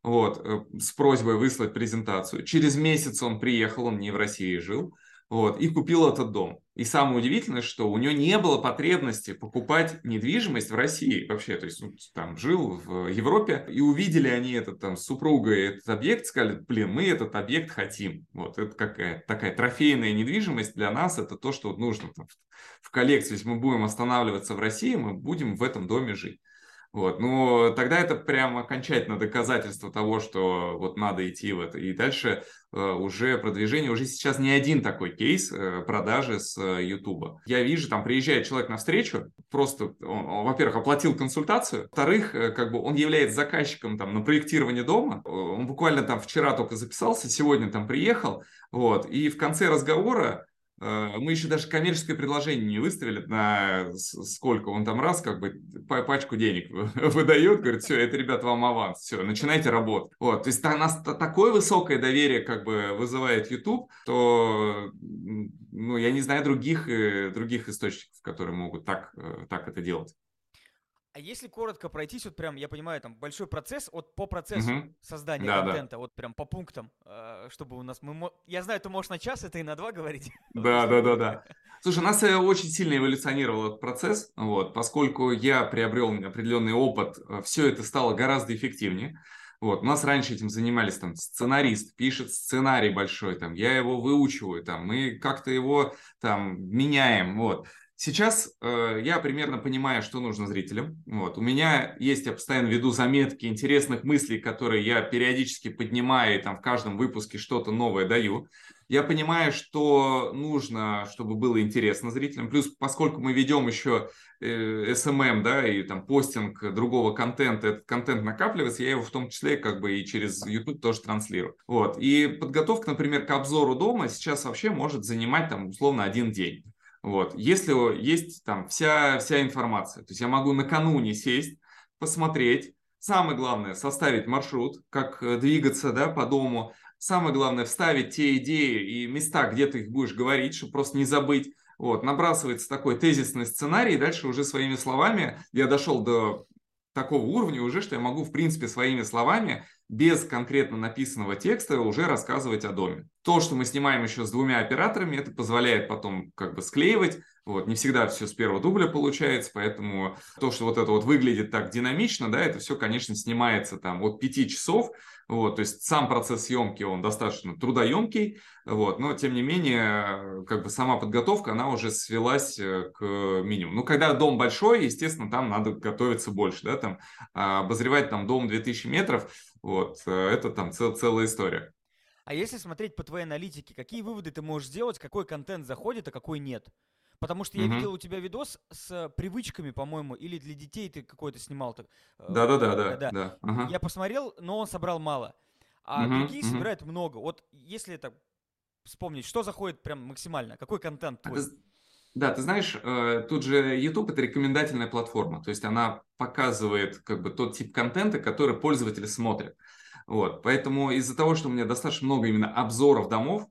вот, э, с просьбой выслать презентацию. Через месяц он приехал, он не в России жил, вот, и купил этот дом. И самое удивительное, что у нее не было потребности покупать недвижимость в России вообще. То есть он там жил в Европе, и увидели они этот там с супругой этот объект, сказали, блин, мы этот объект хотим. Вот, это какая такая трофейная недвижимость для нас, это то, что нужно там, в коллекции. Если мы будем останавливаться в России, мы будем в этом доме жить. Вот, ну, тогда это прям окончательно доказательство того, что вот надо идти в это. И дальше э, уже продвижение, уже сейчас не один такой кейс э, продажи с э. Я вижу, там приезжает человек на встречу, просто, он, он, во-первых, оплатил консультацию, во-вторых, э, как бы он является заказчиком там на проектирование дома, он буквально там вчера только записался, сегодня там приехал, вот, и в конце разговора Э, мы еще даже коммерческое предложение не выставили на сколько он там раз как бы пачку денег выдает, говорит, все, это, ребят, вам аванс, все, начинайте работать. Вот, то есть у нас такое высокое доверие как бы вызывает YouTube, то, ну, я не знаю других, э, других источников, которые могут так, э, так это делать. А если коротко пройтись, вот прям, я понимаю, там большой процесс, вот по процессу угу. создания да, контента, да. вот прям по пунктам, э, чтобы у нас мы, я знаю, ты можешь на час, это и на два говорить. Да, да, да, да. Слушай, у нас э, очень сильно эволюционировал этот процесс, вот, поскольку я приобрел определенный опыт, э, все это стало гораздо эффективнее. Вот, у нас раньше этим занимались там сценарист, пишет сценарий большой, там, я его выучиваю, там, мы как-то его там меняем, вот. Сейчас э, я примерно понимаю, что нужно зрителям. Вот. У меня есть, я постоянно веду заметки интересных мыслей, которые я периодически поднимаю и там в каждом выпуске что-то новое даю. Я понимаю, что нужно, чтобы было интересно зрителям. Плюс, поскольку мы ведем еще э, SMM, да, и там постинг другого контента, этот контент накапливается, я его в том числе как бы и через YouTube тоже транслирую. Вот. И подготовка, например, к обзору дома сейчас вообще может занимать там условно один день. Вот. Если есть там вся, вся информация, то есть я могу накануне сесть, посмотреть, самое главное составить маршрут, как э, двигаться да, по дому, самое главное вставить те идеи и места, где ты их будешь говорить, чтобы просто не забыть. Вот, набрасывается такой тезисный сценарий, дальше уже своими словами я дошел до такого уровня уже, что я могу, в принципе, своими словами без конкретно написанного текста уже рассказывать о доме. То, что мы снимаем еще с двумя операторами, это позволяет потом как бы склеивать. Вот, не всегда все с первого дубля получается, поэтому то, что вот это вот выглядит так динамично, да, это все, конечно, снимается там от 5 часов, вот, то есть сам процесс съемки, он достаточно трудоемкий, вот, но тем не менее, как бы сама подготовка, она уже свелась э, к минимуму. Ну, когда дом большой, естественно, там надо готовиться больше, да, там а, обозревать там дом 2000 метров, вот, э, это там цел, целая история. А если смотреть по твоей аналитике, какие выводы ты можешь сделать, какой контент заходит, а какой нет? Потому что я видел у тебя видос с привычками, по-моему, или для детей ты какой-то снимал. Так, э, да, да, да, да, да. да. Uh-huh. Я посмотрел, но он собрал мало. А mm-hmm. другие mm-hmm. собирают много. Вот если это вспомнить, что заходит прям максимально, какой контент твой? Да, ты знаешь, э, тут же YouTube это рекомендательная платформа, то есть она показывает как бы тот тип контента, который пользователи смотрят. Вот, поэтому из-за того, что у меня достаточно много именно обзоров домов,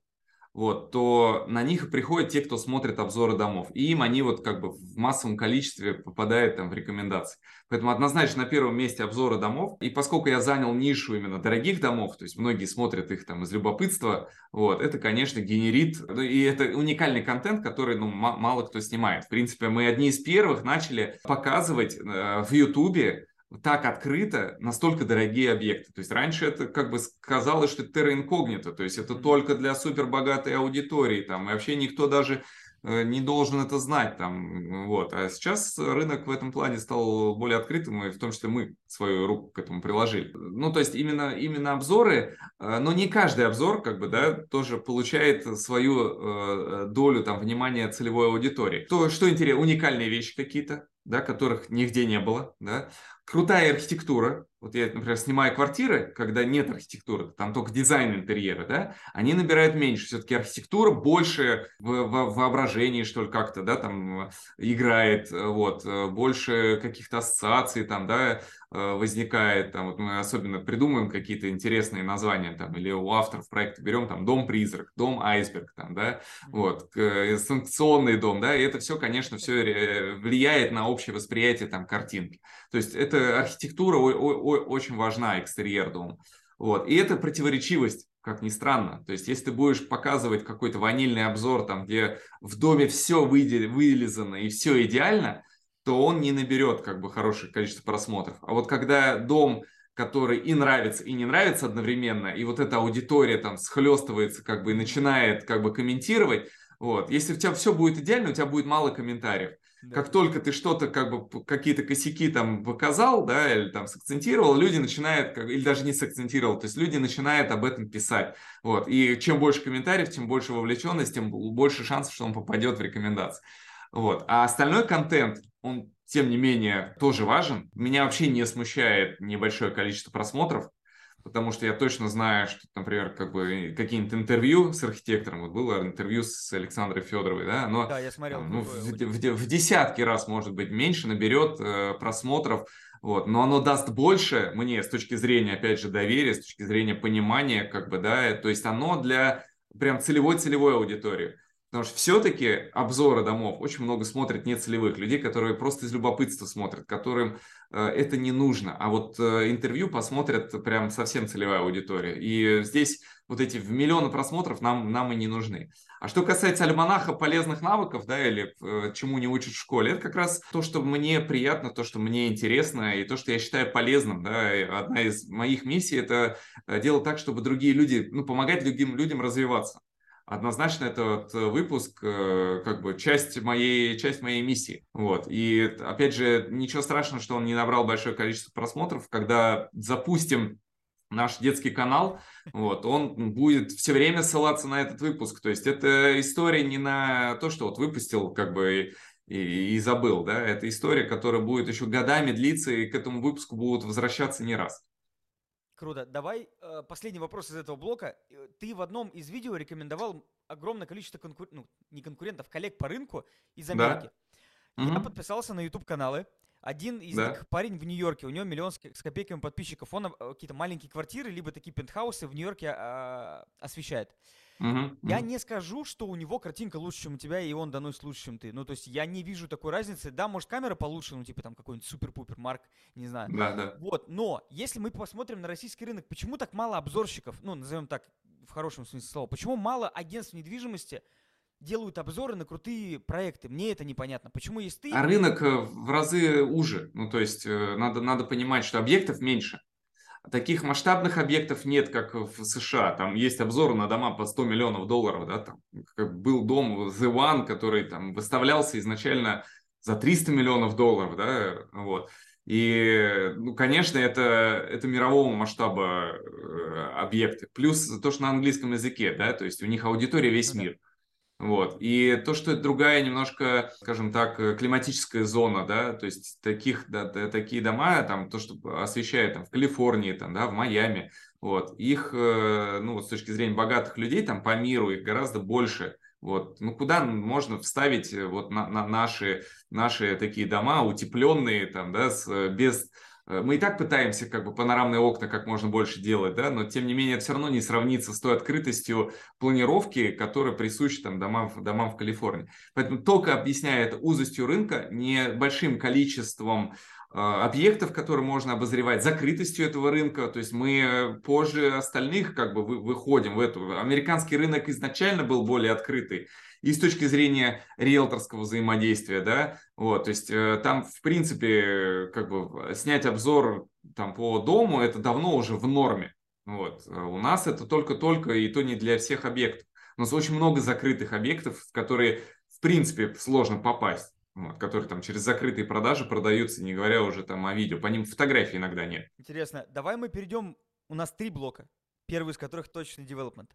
вот, то на них приходят те, кто смотрит обзоры домов. И им они вот как бы в массовом количестве попадают там в рекомендации. Поэтому однозначно на первом месте обзоры домов. И поскольку я занял нишу именно дорогих домов, то есть многие смотрят их там из любопытства, вот, это, конечно, генерит, ну, и это уникальный контент, который, ну, мало кто снимает. В принципе, мы одни из первых начали показывать э, в Ютубе так открыто настолько дорогие объекты. То есть раньше это как бы казалось, что terra incognito, то есть это только для супербогатой аудитории, там, и вообще никто даже э, не должен это знать там, вот. А сейчас рынок в этом плане стал более открытым, и в том числе мы свою руку к этому приложили. Ну, то есть именно, именно обзоры, э, но не каждый обзор, как бы, да, тоже получает свою э, долю там внимания целевой аудитории. То, что интересно, уникальные вещи какие-то, да, которых нигде не было, да, крутая архитектура. Вот я, например, снимаю квартиры, когда нет архитектуры, там только дизайн интерьера, да, они набирают меньше. Все-таки архитектура больше в, в воображении, что ли, как-то, да, там играет, вот, больше каких-то ассоциаций, там, да, возникает, там, вот мы особенно придумываем какие-то интересные названия, там, или у авторов проекта берем, там, дом-призрак, дом-айсберг, там, да, вот, санкционный дом, да, и это все, конечно, все влияет на общее восприятие, там, картинки. То есть это архитектура очень важна, экстерьер дома. Вот. И это противоречивость как ни странно. То есть, если ты будешь показывать какой-то ванильный обзор, там, где в доме все вылезано и все идеально, то он не наберет как бы хорошее количество просмотров. А вот когда дом, который и нравится, и не нравится одновременно, и вот эта аудитория там схлестывается как бы и начинает как бы комментировать, вот, если у тебя все будет идеально, у тебя будет мало комментариев. Как только ты что-то, как бы, какие-то косяки там показал, да, или там сакцентировал, люди начинают, как, или даже не сакцентировал, то есть люди начинают об этом писать. Вот. И чем больше комментариев, тем больше вовлеченность, тем больше шансов, что он попадет в рекомендации. Вот. А остальной контент, он тем не менее тоже важен. Меня вообще не смущает небольшое количество просмотров потому что я точно знаю, что, например, как бы какие-нибудь интервью с архитектором, вот было интервью с Александрой Федоровой, да, но да, я смотрел, ну, в, в, в, десятки раз, может быть, меньше наберет э, просмотров, вот, но оно даст больше мне с точки зрения, опять же, доверия, с точки зрения понимания, как бы, да, то есть оно для прям целевой-целевой аудитории. Потому что все-таки обзоры домов очень много смотрят нецелевых людей, которые просто из любопытства смотрят, которым это не нужно. А вот э, интервью посмотрят прям совсем целевая аудитория. И здесь вот эти в миллионы просмотров нам, нам и не нужны. А что касается альманаха полезных навыков, да, или э, чему не учат в школе, это как раз то, что мне приятно, то, что мне интересно, и то, что я считаю полезным, да. И одна из моих миссий – это э, делать так, чтобы другие люди, ну, помогать другим людям развиваться однозначно этот э, выпуск э, как бы часть моей, часть моей миссии. Вот. И опять же, ничего страшного, что он не набрал большое количество просмотров. Когда запустим наш детский канал, вот, он будет все время ссылаться на этот выпуск. То есть это история не на то, что вот выпустил как бы и, и забыл, да, это история, которая будет еще годами длиться, и к этому выпуску будут возвращаться не раз. Круто. Давай э, последний вопрос из этого блока. Э, ты в одном из видео рекомендовал огромное количество конкур... ну, не конкурентов, коллег по рынку из Америки. Да. Я угу. подписался на YouTube каналы. Один из да. них парень в Нью-Йорке, у него миллион с, с копейками подписчиков. Он э, какие-то маленькие квартиры, либо такие пентхаусы в Нью-Йорке а, освещает. Угу, я угу. не скажу, что у него картинка лучше, чем у тебя, и он доносит лучше, чем ты. Ну, то есть я не вижу такой разницы. Да, может, камера получше, ну, типа там какой-нибудь супер-пупер марк, не знаю. Да, да. Вот, но если мы посмотрим на российский рынок, почему так мало обзорщиков, ну, назовем так, в хорошем смысле слова, почему мало агентств недвижимости делают обзоры на крутые проекты. Мне это непонятно. Почему есть ты... А рынок э, в разы уже. Ну, то есть э, надо, надо понимать, что объектов меньше. Таких масштабных объектов нет, как в США. Там есть обзоры на дома по 100 миллионов долларов. Да? Там, как был дом The One, который там выставлялся изначально за 300 миллионов долларов. Да? Вот. И, ну, конечно, это, это мирового масштаба э, объекты. Плюс то, что на английском языке, да, то есть у них аудитория весь ну мир. Вот. И то, что это другая немножко, скажем так, э, климатическая зона, да, то есть таких, да, такие дома, там, то, что освещает там, в Калифорнии, там, да, в Майами, вот, их, э, ну, вот с точки зрения богатых людей, там, по миру их гораздо больше, вот, ну, куда можно вставить э, вот на, на наши, наши такие дома, утепленные, там, да, с, без мы и так пытаемся как бы панорамные окна как можно больше делать, да, но тем не менее это все равно не сравнится с той открытостью планировки, которая присуща там домам, домам в Калифорнии. Поэтому только объясняя это узостью рынка, небольшим количеством э, объектов, которые можно обозревать, закрытостью этого рынка. То есть мы позже остальных как бы выходим в эту. Американский рынок изначально был более открытый и с точки зрения риэлторского взаимодействия, да, вот, то есть э, там, в принципе, как бы снять обзор там по дому, это давно уже в норме, вот, у нас это только-только, и то не для всех объектов. У нас очень много закрытых объектов, в которые, в принципе, сложно попасть. Вот, которые там через закрытые продажи продаются, не говоря уже там о видео. По ним фотографий иногда нет. Интересно, давай мы перейдем. У нас три блока. Первый из которых точный development.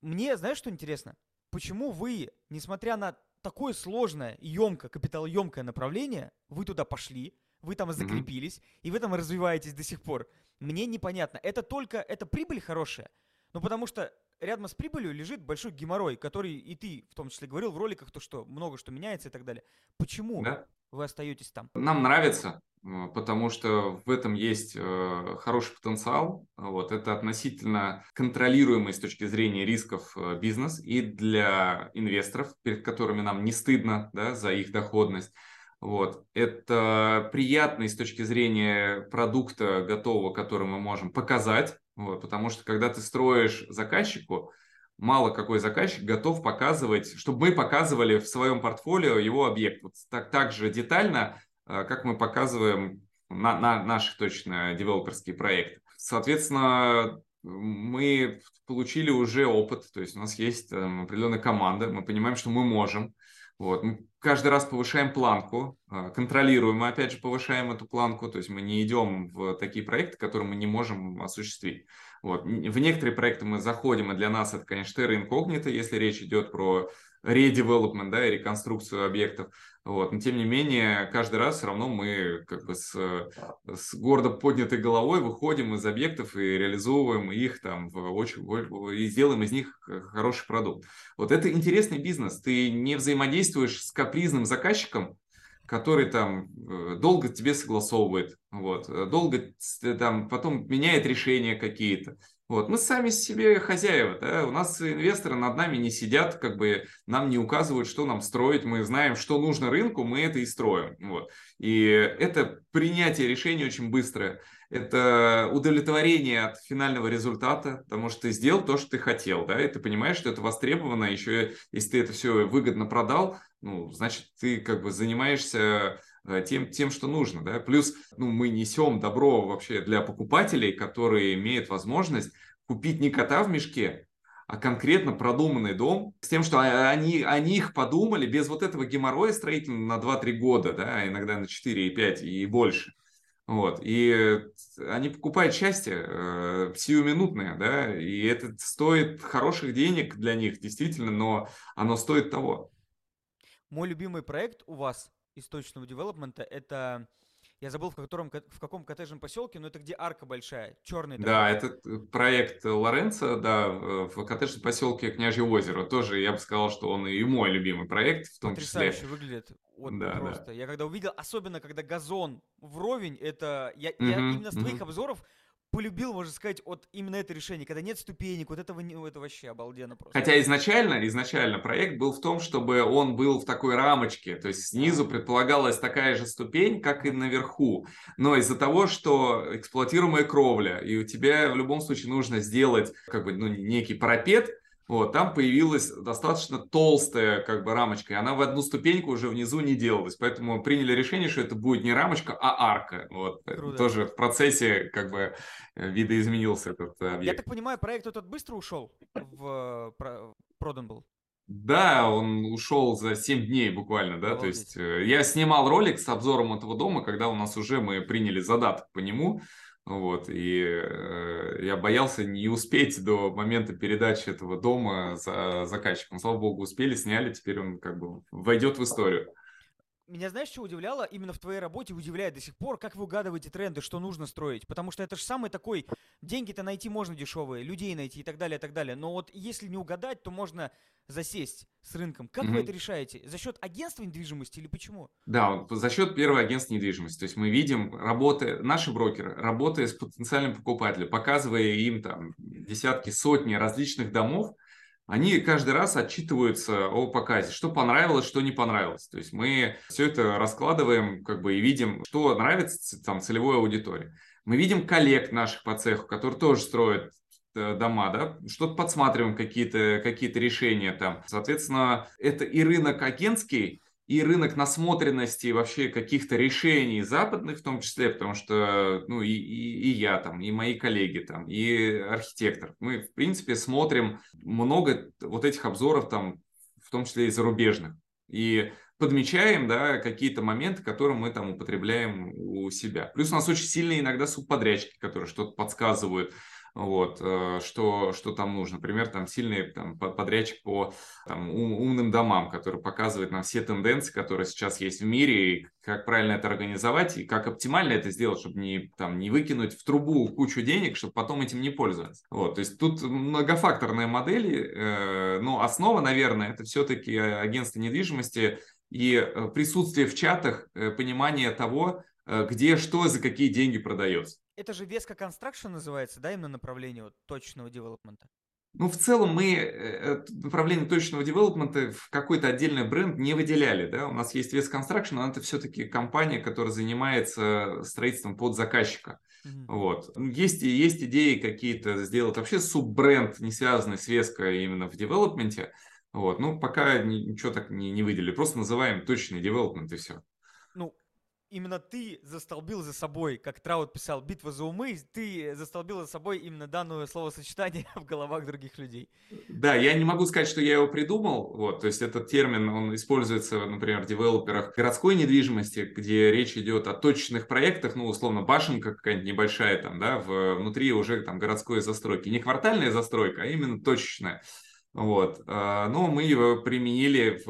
Мне, знаешь, что интересно? почему вы, несмотря на такое сложное и емкое, капиталоемкое направление, вы туда пошли, вы там закрепились, mm-hmm. и вы там развиваетесь до сих пор. Мне непонятно. Это только, это прибыль хорошая? Ну, потому что рядом с прибылью лежит большой геморрой, который и ты в том числе говорил в роликах, то что много что меняется и так далее. Почему да? вы остаетесь там? Нам нравится, э, потому что в этом есть э, хороший потенциал. Вот, это относительно контролируемый с точки зрения рисков э, бизнес и для инвесторов, перед которыми нам не стыдно да, за их доходность. Вот. Это приятный с точки зрения продукта готового, который мы можем показать, Вот, потому что когда ты строишь заказчику, мало какой заказчик готов показывать, чтобы мы показывали в своем портфолио его объект. Вот так, так же детально, э, как мы показываем на, на наши точно девелоперские проекты. Соответственно, мы получили уже опыт, то есть у нас есть там, определенная команда, мы понимаем, что мы можем. Вот. Мы каждый раз повышаем планку, а, контролируем, мы опять же повышаем эту планку, то есть мы не идем в такие проекты, которые мы не можем осуществить. Вот. В некоторые проекты мы заходим, и для нас это, конечно, terra incognita, если речь идет про редевелопмент, да, и реконструкцию объектов. Вот. Но тем не менее, каждый раз все равно мы как бы с, с гордо поднятой головой выходим из объектов и реализовываем их там в очень, и сделаем из них хороший продукт. Вот это интересный бизнес. Ты не взаимодействуешь с капризным заказчиком, который там э, долго тебе согласовывает, вот, э, долго там потом меняет решения какие-то. Вот. Мы сами себе хозяева, да? у нас инвесторы над нами не сидят, как бы нам не указывают, что нам строить, мы знаем, что нужно рынку, мы это и строим. Вот. И это принятие решений очень быстрое, это удовлетворение от финального результата, потому что ты сделал то, что ты хотел, да, и ты понимаешь, что это востребовано, еще если ты это все выгодно продал, ну, значит, ты как бы занимаешься тем, тем, что нужно. Да? Плюс ну, мы несем добро вообще для покупателей, которые имеют возможность купить не кота в мешке, а конкретно продуманный дом, с тем, что они о них подумали без вот этого геморроя строительного на 2-3 года, да, иногда на 4 и 5 и больше. Вот. И они покупают счастье э, сиюминутное, да, и это стоит хороших денег для них, действительно, но оно стоит того. Мой любимый проект у вас источного девелопмента, это я забыл, в, котором, в каком коттеджном поселке, но это где арка большая, черный. Да, такой. это э, проект Лоренца, да, в коттеджном поселке Княжье озеро. Тоже я бы сказал, что он и мой любимый проект в том Потрясающе числе. выглядит. Вот да, просто. Да. Я когда увидел, особенно когда газон вровень, это я, угу, я именно с твоих угу. обзоров полюбил, можно сказать, от именно это решение, когда нет ступенек, вот этого, это вообще обалденно просто. Хотя изначально, изначально проект был в том, чтобы он был в такой рамочке, то есть снизу предполагалась такая же ступень, как и наверху, но из-за того, что эксплуатируемая кровля, и у тебя в любом случае нужно сделать как бы ну, некий парапет, вот, там появилась достаточно толстая как бы рамочка, и она в одну ступеньку уже внизу не делалась, поэтому приняли решение, что это будет не рамочка, а арка. Вот, Круто. тоже в процессе как бы э, видоизменился этот объект. Я так понимаю, проект этот быстро ушел, в, про, продан был? Да, он ушел за 7 дней буквально, да, Обалдеть. то есть э, я снимал ролик с обзором этого дома, когда у нас уже мы приняли задаток по нему, вот, и э, я боялся не успеть до момента передачи этого дома за заказчиком. Слава богу, успели, сняли, теперь он как бы войдет в историю. Меня знаешь, что удивляло? Именно в твоей работе удивляет до сих пор, как вы угадываете тренды, что нужно строить. Потому что это же самый такой, деньги-то найти можно дешевые, людей найти и так далее, и так далее. Но вот если не угадать, то можно засесть с рынком. Как mm-hmm. вы это решаете? За счет агентства недвижимости или почему? Да, за счет первого агентства недвижимости. То есть мы видим работы, наши брокеры, работая с потенциальным покупателем, показывая им там десятки, сотни различных домов, они каждый раз отчитываются о показе, что понравилось, что не понравилось. То есть мы все это раскладываем как бы и видим, что нравится там целевой аудитории. Мы видим коллег наших по цеху, которые тоже строят Э, дома, да, что-то подсматриваем, какие-то какие решения там. Соответственно, это и рынок агентский, и рынок насмотренности вообще каких-то решений западных в том числе, потому что, ну, и, и, и я там, и мои коллеги там, и архитектор. Мы, в принципе, смотрим много вот этих обзоров там, в том числе и зарубежных. И подмечаем, да, какие-то моменты, которые мы там употребляем у себя. Плюс у нас очень сильные иногда субподрядчики, которые что-то подсказывают, вот, э, что, что там нужно. Например, там сильный там, подрядчик по там, ум, умным домам, который показывает нам все тенденции, которые сейчас есть в мире, и как правильно это организовать, и как оптимально это сделать, чтобы не, там, не выкинуть в трубу кучу денег, чтобы потом этим не пользоваться. Вот, то есть тут многофакторные модели, э, но основа, наверное, это все-таки агентство недвижимости и э, присутствие в чатах, э, понимание того, где что за какие деньги продается это же Vesca Construction называется, да, именно направление вот, точного девелопмента? Ну, в целом мы э, направление точного девелопмента в какой-то отдельный бренд не выделяли. Да? У нас есть West Construction, но это все-таки компания, которая занимается строительством под заказчика. Mm-hmm. Вот. Есть, есть идеи какие-то сделать вообще суббренд, не связанный с Веской именно в девелопменте. Вот. Ну, пока ничего так не, не выделили. Просто называем точный девелопмент и все. Ну, именно ты застолбил за собой, как Траут писал, битва за умы, ты застолбил за собой именно данное словосочетание в головах других людей. Да, я не могу сказать, что я его придумал, вот, то есть этот термин, он используется, например, в девелоперах городской недвижимости, где речь идет о точных проектах, ну, условно, башенка какая-нибудь небольшая там, да, внутри уже там городской застройки, не квартальная застройка, а именно точечная. Вот. А, но мы его применили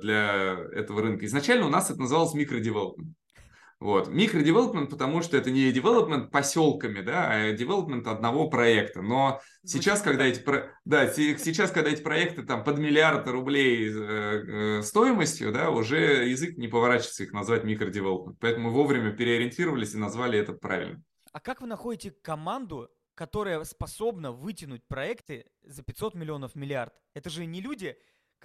для этого рынка. Изначально у нас это называлось микродевелопмент. Вот. Микродевелопмент, потому что это не девелопмент поселками, да, а девелопмент одного проекта. Но сейчас, когда эти, да, сейчас, когда эти проекты там под миллиард рублей э, э, стоимостью, да, уже язык не поворачивается их назвать микродевелопмент. Поэтому вовремя переориентировались и назвали это правильно. А как вы находите команду, которая способна вытянуть проекты за 500 миллионов миллиард? Это же не люди,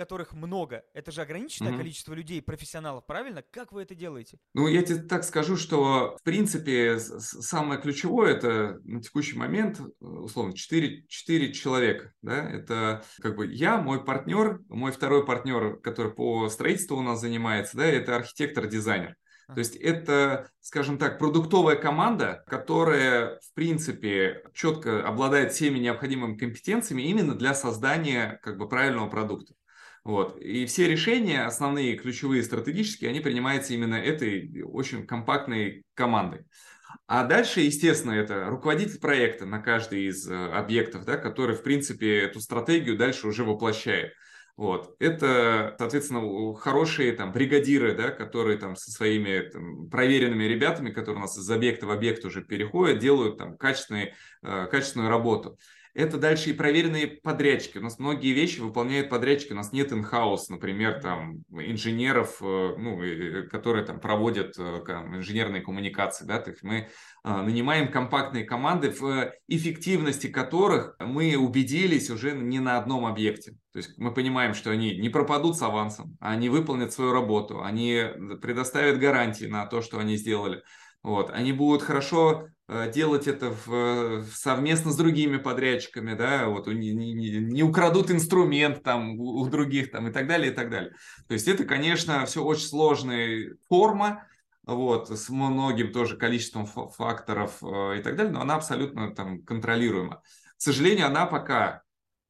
которых много. Это же ограниченное mm-hmm. количество людей, профессионалов, правильно? Как вы это делаете? Ну, я тебе так скажу, что, в принципе, самое ключевое, это на текущий момент, условно, 4, 4 человека, да, это как бы я, мой партнер, мой второй партнер, который по строительству у нас занимается, да, это архитектор-дизайнер. То есть это, скажем так, продуктовая команда, которая, в принципе, четко обладает всеми необходимыми компетенциями именно для создания как бы правильного продукта. Вот. И все решения, основные, ключевые, стратегические, они принимаются именно этой очень компактной командой. А дальше, естественно, это руководитель проекта на каждый из э, объектов, да, который, в принципе, эту стратегию дальше уже воплощает. Вот. Это, соответственно, хорошие там бригадиры, да, которые там со своими там, проверенными ребятами, которые у нас из объекта в объект уже переходят, делают там качественные, э, качественную работу. Это дальше и проверенные подрядчики. У нас многие вещи выполняют подрядчики. У нас нет инхаус, например, там инженеров, э, ну, которые там проводят э, там, инженерные коммуникации. Да? То есть мы а, нанимаем компактные команды, в эффективности которых мы убедились уже не на одном объекте. То есть мы понимаем, что они не пропадут с авансом, они выполнят свою работу, они предоставят гарантии на то, что они сделали. Вот. Они будут хорошо э, делать это в, совместно с другими подрядчиками, да, вот не, не, не украдут инструмент там у, у других там и так далее, и так далее. То есть это, конечно, все очень сложная форма, вот, с многим тоже количеством факторов э, и так далее, но она абсолютно там контролируема. К сожалению, она пока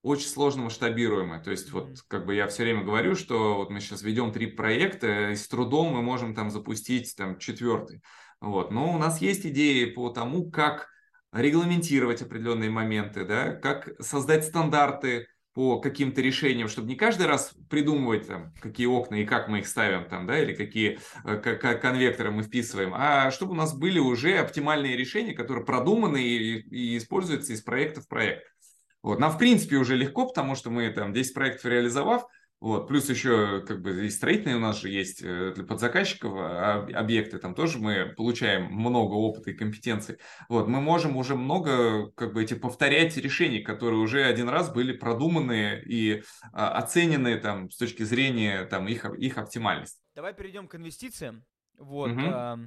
очень сложно масштабируемая. То есть вот как бы я все время говорю, что вот мы сейчас ведем три проекта, и с трудом мы можем там запустить там четвертый. Вот. Но у нас есть идеи по тому, как регламентировать определенные моменты, да, как создать стандарты по каким-то решениям, чтобы не каждый раз придумывать, там, какие окна и как мы их ставим, там, да, или какие как, э, конвекторы мы вписываем, а чтобы у нас были уже оптимальные решения, которые продуманы и, и используются из проекта в проект. Вот. Нам, в принципе, уже легко, потому что мы там 10 проектов реализовав, вот. Плюс еще как бы и строительные у нас же есть э, для подзаказчиков а, объекты, там тоже мы получаем много опыта и компетенций. Вот. Мы можем уже много как бы эти повторять решений, которые уже один раз были продуманы и а, оценены там с точки зрения там их, их оптимальности. Давай перейдем к инвестициям. Вот. Угу. А,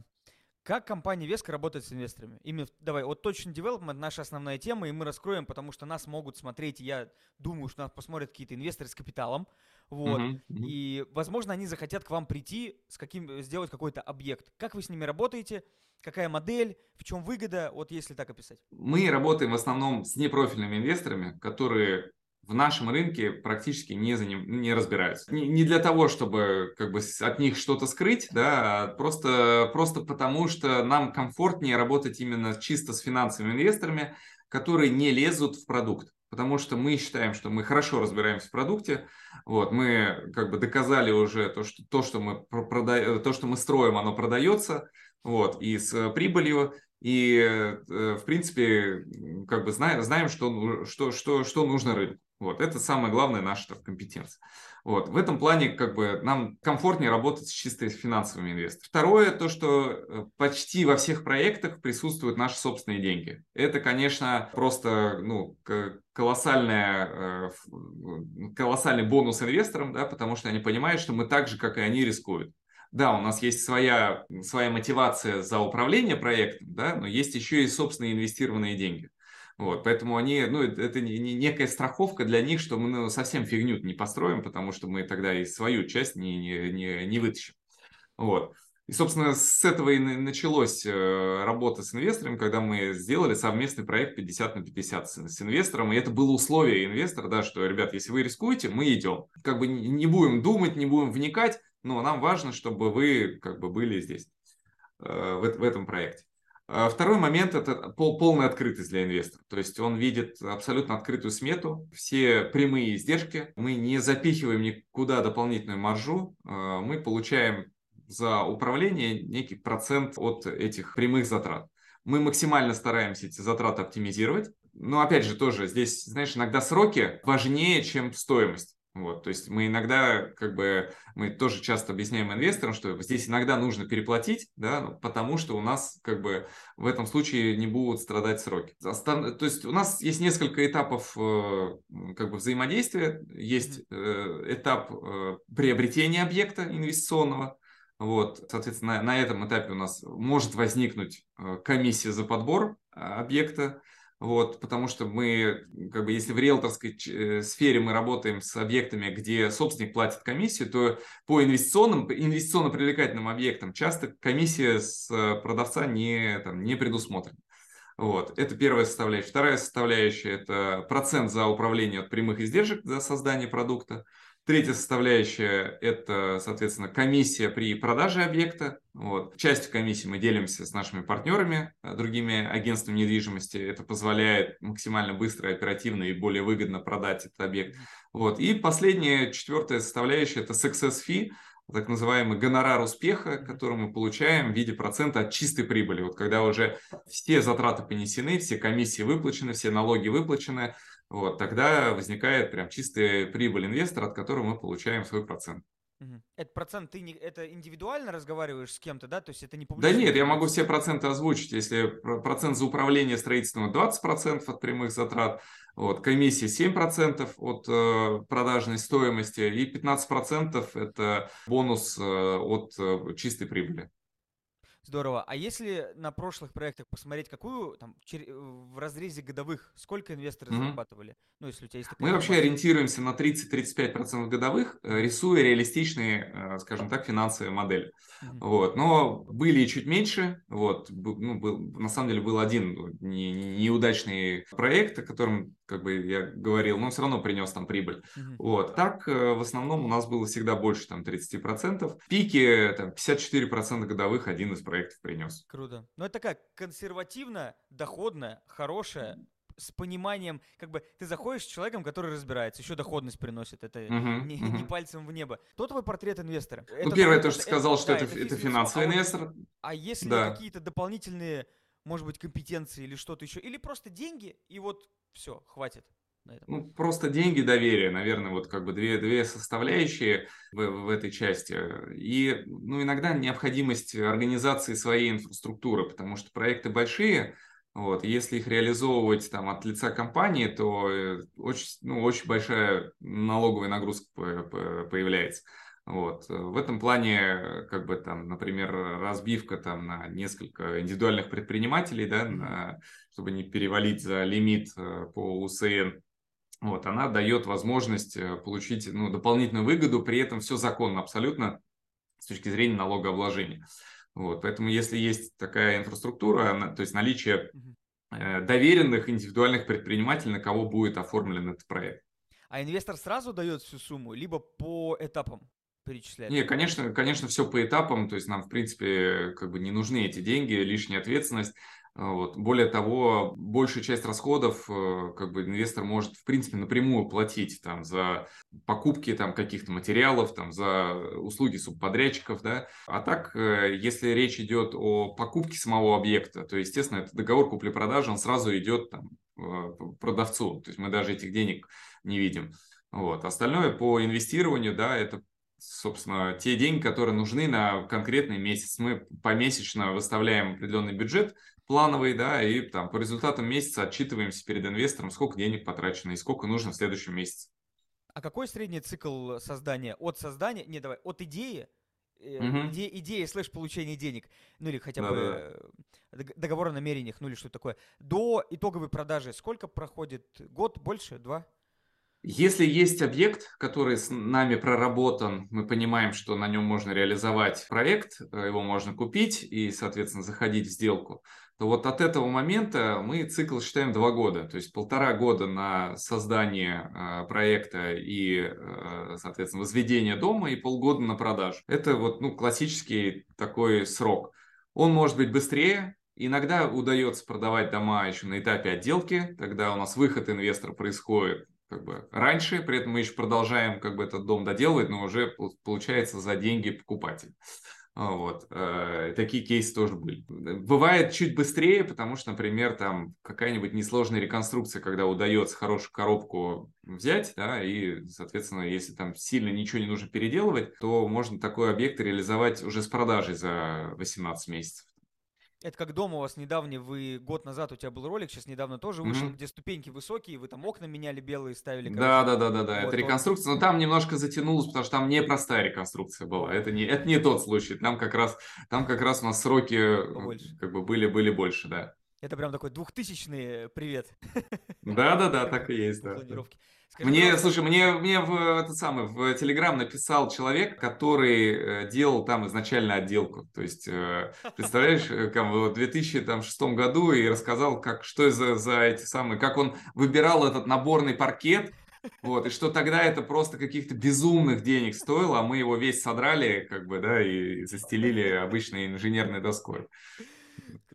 как компания Веска работает с инвесторами? Именно, давай, вот точно девелопмент наша основная тема, и мы раскроем, потому что нас могут смотреть, я думаю, что нас посмотрят какие-то инвесторы с капиталом, вот, uh-huh. и, возможно, они захотят к вам прийти, с каким, сделать какой-то объект. Как вы с ними работаете? Какая модель? В чем выгода? Вот если так описать. Мы работаем в основном с непрофильными инвесторами, которые в нашем рынке практически не, за ним, не разбираются. Не, не для того, чтобы как бы от них что-то скрыть, да, а просто, просто потому, что нам комфортнее работать именно чисто с финансовыми инвесторами, которые не лезут в продукт. Потому что мы считаем, что мы хорошо разбираемся в продукте. Вот, мы как бы доказали уже то, что то, что мы продаем, то, что мы строим, оно продается. Вот, и с прибылью, и, э, в принципе, как бы знаем, знаем что, что, что, что нужно рынку. Вот, это самое главное наша компетенция. Вот, в этом плане как бы нам комфортнее работать с чисто финансовыми инвесторами. Второе, то, что э, почти во всех проектах присутствуют наши собственные деньги. Это, конечно, просто ну, колоссальная, э, колоссальный бонус инвесторам, да, потому что они понимают, что мы так же, как и они, рискуют. Да, у нас есть своя, своя мотивация за управление проектом, да, но есть еще и собственные инвестированные деньги. Вот, поэтому они, ну, это не, не некая страховка для них, что мы ну, совсем фигню не построим, потому что мы тогда и свою часть не, не, не, не вытащим. Вот. И, собственно, с этого и началась э, работа с инвестором, когда мы сделали совместный проект 50 на 50 с, инвестором. И это было условие инвестора, да, что, ребят, если вы рискуете, мы идем. Как бы не будем думать, не будем вникать, но нам важно, чтобы вы как бы были здесь, э, в, в этом проекте. А второй момент – это пол, полная открытость для инвестора. То есть он видит абсолютно открытую смету, все прямые издержки. Мы не запихиваем никуда дополнительную маржу. А, мы получаем за управление некий процент от этих прямых затрат. Мы максимально стараемся эти затраты оптимизировать. Но опять же тоже здесь, знаешь, иногда сроки важнее, чем стоимость. Вот, то есть мы иногда, как бы, мы тоже часто объясняем инвесторам, что здесь иногда нужно переплатить, да, ну, потому что у нас, как бы, в этом случае не будут страдать сроки. То есть у нас есть несколько этапов, э, как бы, взаимодействия. Есть э, этап э, приобретения объекта инвестиционного, вот, соответственно, на, на этом этапе у нас может возникнуть комиссия за подбор объекта, вот, потому что мы, как бы, если в риэлторской э, сфере мы работаем с объектами, где собственник платит комиссию, то по инвестиционным, инвестиционно привлекательным объектам часто комиссия с э, продавца не, там, не предусмотрена. Вот, это первая составляющая. Вторая составляющая – это процент за управление от прямых издержек за создание продукта. Третья составляющая – это, соответственно, комиссия при продаже объекта. Вот. Частью комиссии мы делимся с нашими партнерами, э, другими агентствами недвижимости. Это позволяет максимально быстро, оперативно и более выгодно продать этот объект. Вот. И последняя, четвертая составляющая – это success fee, так называемый гонорар успеха, который мы получаем в виде процента от чистой прибыли. Вот когда уже все затраты понесены, все комиссии выплачены, все налоги выплачены – вот, тогда возникает прям чистая прибыль инвестора, от которого мы получаем свой процент. Это процент, ты не, это индивидуально разговариваешь с кем-то, да? То есть это не Да нет, я могу все проценты озвучить. Если процент за управление строительством 20% от прямых затрат, вот, комиссия 7% от э, продажной стоимости и 15% это бонус э, от э, чистой прибыли. Здорово. А если на прошлых проектах посмотреть, какую там в разрезе годовых, сколько инвесторы mm-hmm. зарабатывали? Ну, если у тебя есть такая Мы вообще ориентируемся на 30-35% годовых, э, рисуя реалистичные, э, скажем так, финансовые модели. Mm-hmm. Вот. Но были и чуть меньше. Вот. Ну, был, на самом деле был один не, не, неудачный проект, о котором как бы я говорил, но он все равно принес там прибыль. Mm-hmm. Вот. Так, э, в основном у нас было всегда больше там 30%. Пики там 54% годовых один из проектов принес. Круто. Ну, это такая консервативная, доходная, хорошая, с пониманием, как бы ты заходишь с человеком, который разбирается, еще доходность приносит, это uh-huh, не, uh-huh. не пальцем в небо. Кто твой портрет инвестора? Ну, это, первое, то, что это, сказал, это, что да, это, это, финансовый а инвестор. А если да. какие-то дополнительные, может быть, компетенции или что-то еще, или просто деньги, и вот все, хватит. Ну, просто деньги, доверие, наверное, вот как бы две, две составляющие в, в этой части. И, ну, иногда необходимость организации своей инфраструктуры, потому что проекты большие, вот, если их реализовывать там от лица компании, то э, очень, ну, очень большая налоговая нагрузка появляется. Вот. В этом плане, как бы там, например, разбивка там на несколько индивидуальных предпринимателей, да, на, чтобы не перевалить за лимит э, по УСН, вот, она дает возможность э, получить ну, дополнительную выгоду, при этом все законно абсолютно с точки зрения налогообложения. Вот, поэтому если есть такая инфраструктура, то есть наличие э, доверенных индивидуальных предпринимателей, на кого будет оформлен этот проект. А инвестор сразу дает всю сумму, либо по этапам? перечислять? Не, конечно, конечно, все по этапам, то есть нам, в принципе, как бы не нужны эти деньги, лишняя ответственность. Вот. Более того, большую часть расходов э, как бы инвестор может, в принципе, напрямую платить там, за покупки там, каких-то материалов, там, за услуги субподрядчиков. Да? А так, э, если речь идет о покупке самого объекта, то, естественно, это договор купли-продажи, он сразу идет там, продавцу. То есть мы даже этих денег не видим. Вот. Остальное по инвестированию, да, это собственно, те деньги, которые нужны на конкретный месяц. Мы помесячно выставляем определенный бюджет плановый, да, и там по результатам месяца отчитываемся перед инвестором, сколько денег потрачено и сколько нужно в следующем месяце. А какой средний цикл создания? От создания, не, давай, от идеи, угу. иде, идеи слэш получения денег, ну или хотя да, бы да. договор о намерениях, ну или что такое, до итоговой продажи сколько проходит? Год, больше, два? Если есть объект, который с нами проработан, мы понимаем, что на нем можно реализовать проект, э, его можно купить и, соответственно, заходить в сделку, то вот от этого момента мы цикл считаем два года. То есть полтора года на создание э, проекта и, э, соответственно, возведение дома и полгода на продажу. Это вот ну, классический такой срок. Он может быть быстрее, Иногда удается продавать дома еще на этапе отделки, тогда у нас выход инвестора происходит как бы раньше, при этом мы еще продолжаем как бы этот дом доделывать, но уже получается за деньги покупатель. А, вот. Э, такие кейсы тоже были. Бывает чуть быстрее, потому что, например, там какая-нибудь несложная реконструкция, когда удается хорошую коробку взять, да, и, соответственно, если там сильно ничего не нужно переделывать, то можно такой объект реализовать уже с продажей за 18 месяцев. Это как дом у вас недавний, вы год назад у тебя был ролик, сейчас недавно тоже вышел, mm-hmm. где ступеньки высокие, вы там окна меняли белые, ставили. Да, да, да, да, да. Вот, это реконструкция, но там немножко затянулось, потому что там непростая реконструкция была. Это не, это не тот случай. Там как раз, там как раз у нас сроки побольше. как бы были, были больше, да. Это прям такой двухтысячный привет. Да, да, да, так и есть, да. Планировки. Скажи, мне, пожалуйста. слушай, мне, мне в этот самый в Телеграм написал человек, который э, делал там изначально отделку. То есть, э, представляешь, э, как в 2006 году и рассказал, как, что за, за эти самые, как он выбирал этот наборный паркет, вот, и что тогда это просто каких-то безумных денег стоило, а мы его весь содрали, как бы, да, и застелили обычной инженерной доской.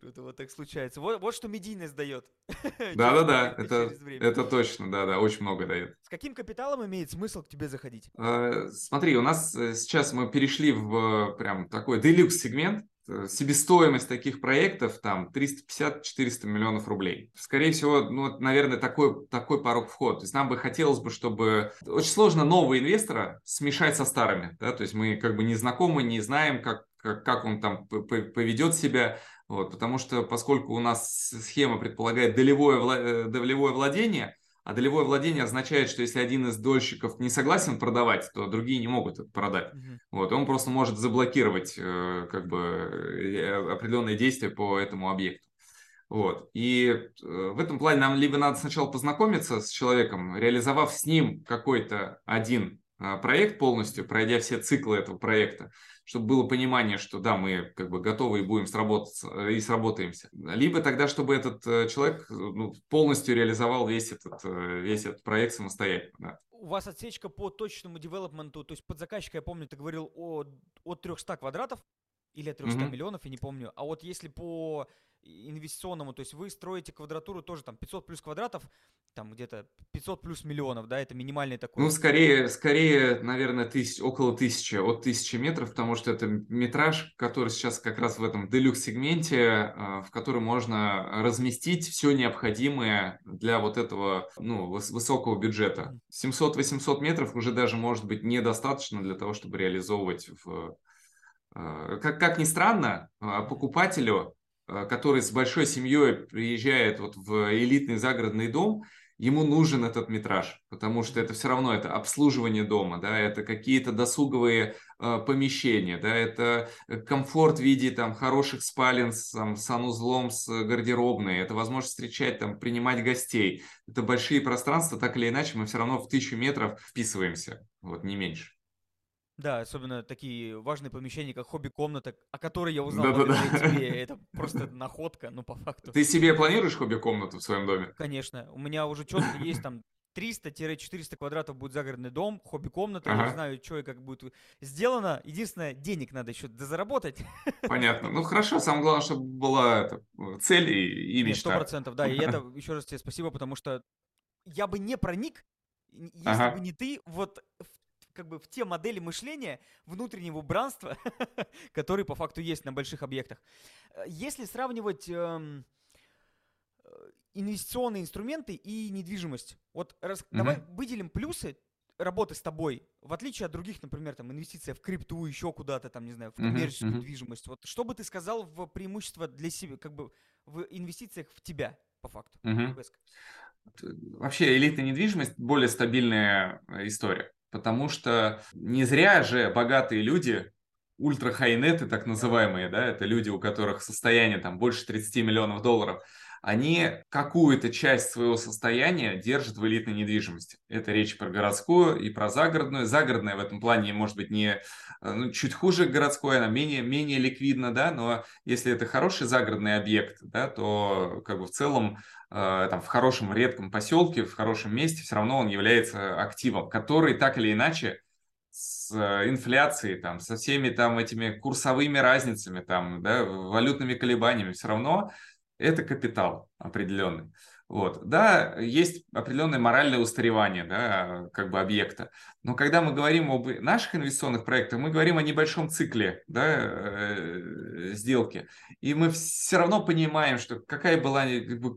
Круто, вот так случается. Вот, вот что медийность дает. Да-да-да, это, это точно, да-да, очень много дает. С каким капиталом имеет смысл к тебе заходить? Э, смотри, у нас э, сейчас мы перешли в прям такой делюкс-сегмент, э, себестоимость таких проектов там 350-400 миллионов рублей. Скорее всего, ну, наверное, такой, такой порог вход. То есть нам бы хотелось бы, чтобы... Очень сложно нового инвестора смешать со старыми. Да? То есть мы как бы не знакомы, не знаем, как, как, как он там поведет себя. Вот, потому что поскольку у нас схема предполагает долевое, э, долевое владение, а долевое владение означает, что если один из дольщиков не согласен продавать, то другие не могут это продать. Uh-huh. Вот, он просто может заблокировать э, как бы э, определенные действия по этому объекту. Вот. И в этом плане нам либо надо сначала познакомиться с человеком, реализовав с ним какой-то один проект полностью, пройдя все циклы этого проекта, чтобы было понимание, что да, мы как бы готовы и будем сработаться э, и сработаемся. Либо тогда, чтобы этот э, человек э, ну, полностью реализовал весь этот, весь этот проект самостоятельно. Да. У вас отсечка по точному девелопменту, то есть под заказчика, я помню, ты говорил о, от 300 квадратов или от 300 mm-hmm. миллионов, я не помню. А вот если по инвестиционному, то есть вы строите квадратуру тоже там 500 плюс квадратов, там где-то 500 плюс миллионов, да, это минимальный такой. Ну, скорее, скорее, наверное, тысяч, около тысячи, от тысячи метров, потому что это метраж, который сейчас как раз в этом делюкс-сегменте, а, в котором можно разместить все необходимое для вот этого, ну, высокого бюджета. 700-800 метров уже даже может быть недостаточно для того, чтобы реализовывать в... А, как, как ни странно, а, покупателю который с большой семьей приезжает вот в элитный загородный дом, ему нужен этот метраж, потому что это все равно это обслуживание дома, да, это какие-то досуговые э, помещения, да, это комфорт в виде там хороших спален с там, санузлом, с гардеробной, это возможность встречать там, принимать гостей, это большие пространства, так или иначе мы все равно в тысячу метров вписываемся, вот не меньше. Да, особенно такие важные помещения, как хобби-комната, о которой я узнал благодаря тебе. Это просто находка, ну, по факту. Ты себе планируешь хобби-комнату в своем доме? Конечно. У меня уже четко есть там 300-400 квадратов будет загородный дом, хобби-комната. Ага. Я знаю, что и как будет сделано. Единственное, денег надо еще дозаработать. Понятно. Ну хорошо, самое главное, чтобы была это, цель и, и мечта. Сто процентов, да. И это еще раз тебе спасибо, потому что я бы не проник, если ага. бы не ты, вот в как бы в те модели мышления внутреннего убранства, которые по факту есть на больших объектах. Э, если сравнивать эм, э, инвестиционные инструменты и недвижимость. Вот раз, угу. давай выделим плюсы работы с тобой, в отличие от других, например, там, инвестиция в крипту, еще куда-то, там, не знаю, в коммерческую uh-huh, uh-huh. недвижимость. Вот что бы ты сказал в преимущество для себя, как бы в инвестициях в тебя, по факту? Uh-huh. Вообще элитная недвижимость более стабильная э, история, потому что не зря же богатые люди ультра хайнеты так называемые, да, это люди, у которых состояние там больше 30 миллионов долларов, они какую-то часть своего состояния держат в элитной недвижимости. Это речь про городскую и про загородную. Загородная в этом плане может быть не ну, чуть хуже городской, она менее, менее ликвидна, да, но если это хороший загородный объект, да, то как бы в целом там, в хорошем редком поселке, в хорошем месте, все равно он является активом, который так или иначе с э, инфляцией, там, со всеми там этими курсовыми разницами, там, да, валютными колебаниями, все равно это капитал определенный. Вот. Да, есть определенное моральное устаревание да, как бы объекта. Но когда мы говорим об наших инвестиционных проектах, мы говорим о небольшом цикле да, э, сделки. И мы все равно понимаем, что какая, была,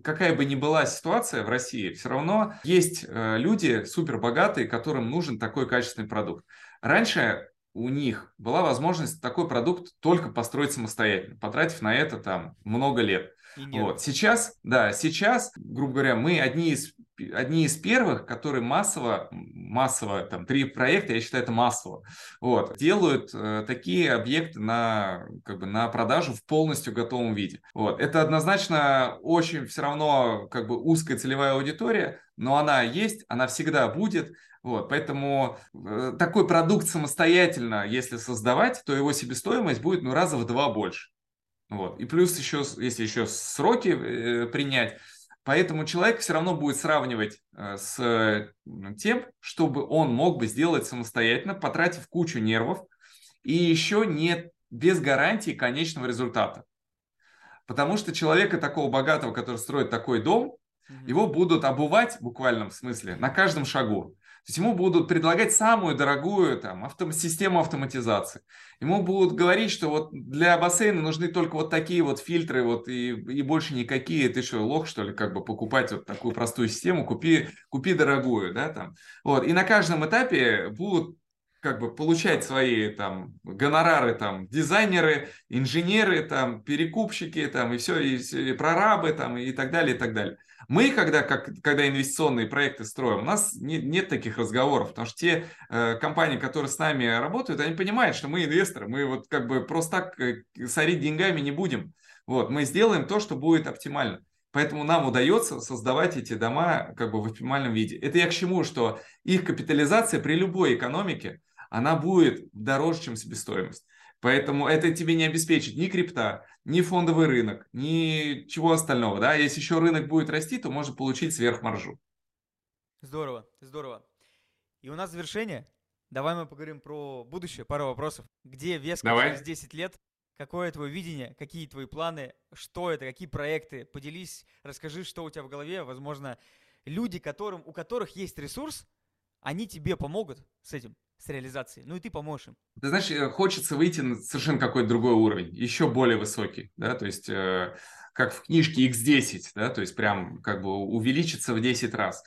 какая бы ни была ситуация в России, все равно есть э, люди супербогатые, которым нужен такой качественный продукт. Раньше у них была возможность такой продукт только построить самостоятельно, потратив на это там много лет. Вот. Сейчас, да, сейчас, грубо говоря, мы одни из одни из первых, которые массово, массово, там, три проекта, я считаю, это массово, вот, делают э, такие объекты на, как бы, на продажу в полностью готовом виде. Вот. Это однозначно очень все равно, как бы, узкая целевая аудитория, но она есть, она всегда будет, вот, поэтому э, такой продукт самостоятельно, если создавать, то его себестоимость будет ну, раза в два больше. Вот. И плюс еще, если еще сроки э, принять, поэтому человек все равно будет сравнивать э, с тем, чтобы он мог бы сделать самостоятельно, потратив кучу нервов и еще не без гарантии конечного результата. Потому что человека такого богатого, который строит такой дом, его будут обувать в буквальном смысле на каждом шагу. То есть ему будут предлагать самую дорогую там, авто, систему автоматизации. Ему будут говорить, что вот для бассейна нужны только вот такие вот фильтры, вот и, и больше никакие. Ты что, лох, что ли, как бы покупать вот такую простую систему? Купи, купи дорогую, да, там. Вот. И на каждом этапе будут как бы получать свои там гонорары там дизайнеры, инженеры там перекупщики там и все и, и прорабы там и так далее и так далее. Мы, когда, как, когда инвестиционные проекты строим, у нас не, нет таких разговоров, потому что те э, компании, которые с нами работают, они понимают, что мы инвесторы, мы вот как бы просто так э, сорить деньгами не будем. Вот, мы сделаем то, что будет оптимально. Поэтому нам удается создавать эти дома как бы в оптимальном виде. Это я к чему, что их капитализация при любой экономике, она будет дороже, чем себестоимость. Поэтому это тебе не обеспечит ни крипта, ни фондовый рынок, ни чего остального. Да? Если еще рынок будет расти, то можно получить сверхмаржу. Здорово, здорово. И у нас завершение. Давай мы поговорим про будущее, пару вопросов. Где Веска Давай. через 10 лет? Какое твое видение? Какие твои планы? Что это? Какие проекты? Поделись, расскажи, что у тебя в голове. Возможно, люди, которым, у которых есть ресурс, они тебе помогут с этим с реализацией. Ну и ты поможешь им. Ты знаешь, э, хочется выйти на совершенно какой-то другой уровень, еще более высокий, да, то есть э, как в книжке X10, да, то есть прям как бы увеличиться в 10 раз.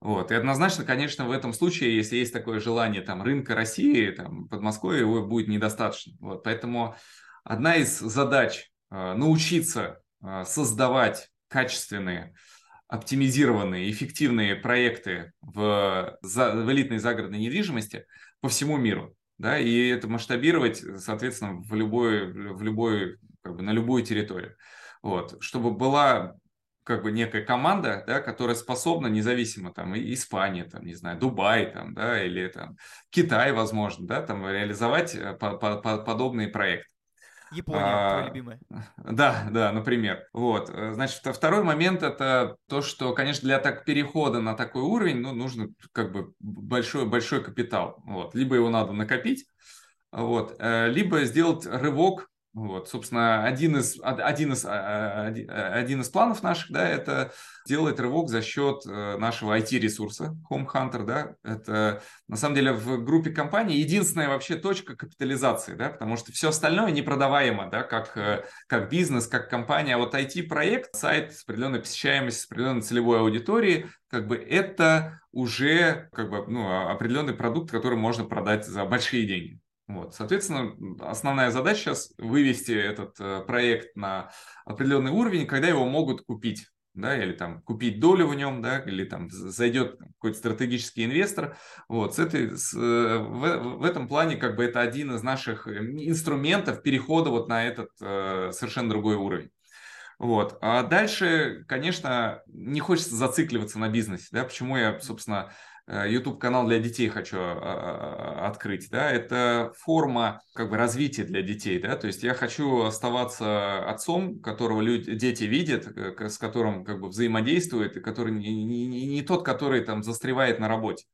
Вот. И однозначно, конечно, в этом случае, если есть такое желание там, рынка России, там, Подмосковья, его будет недостаточно. Вот. Поэтому одна из задач э, научиться э, создавать качественные, оптимизированные, эффективные проекты в, за, в элитной загородной недвижимости – по всему миру, да, и это масштабировать, соответственно, в любой, в любой, как бы на любую территорию, вот, чтобы была как бы некая команда, да, которая способна независимо там и Испания, там, не знаю, Дубай, там, да, или там Китай, возможно, да, там реализовать э, по -по -по подобные проекты. Япония, а, твоя любимая. Да, да, например. Вот. Э, значит, второй момент это то, что, конечно, для так перехода на такой уровень, ну, нужно как бы большой, большой капитал. Вот. Либо его надо накопить, вот, э, либо сделать рывок Вот, собственно, один из, один из, а, а, один из планов наших, да, это делать рывок за счет э, нашего IT-ресурса Home Hunter, да, это на самом деле в группе компаний единственная вообще точка капитализации, да, потому что все остальное непродаваемо, да, как, э, как бизнес, как компания, а вот IT-проект, сайт с определенной посещаемостью, с определенной целевой аудиторией, как бы это уже как бы, ну, определенный продукт, который можно продать за большие деньги. Вот, соответственно, основная задача сейчас вывести этот э, проект на определенный уровень, когда его могут купить, да, или там купить долю в нем, да, или там зайдет какой-то стратегический инвестор. Вот, с этой, с, э, в, в этом плане как бы это один из наших э, инструментов перехода вот на этот э, совершенно другой уровень. Вот. А дальше, конечно, не хочется зацикливаться на бизнесе, да, почему я, собственно, Э, YouTube канал для детей хочу а, а, открыть, да, это форма как бы развития для детей, да, то есть я хочу оставаться отцом, которого люди, дети видят, э, с которым как бы взаимодействуют, и который не, не, не тот, который там застревает на работе.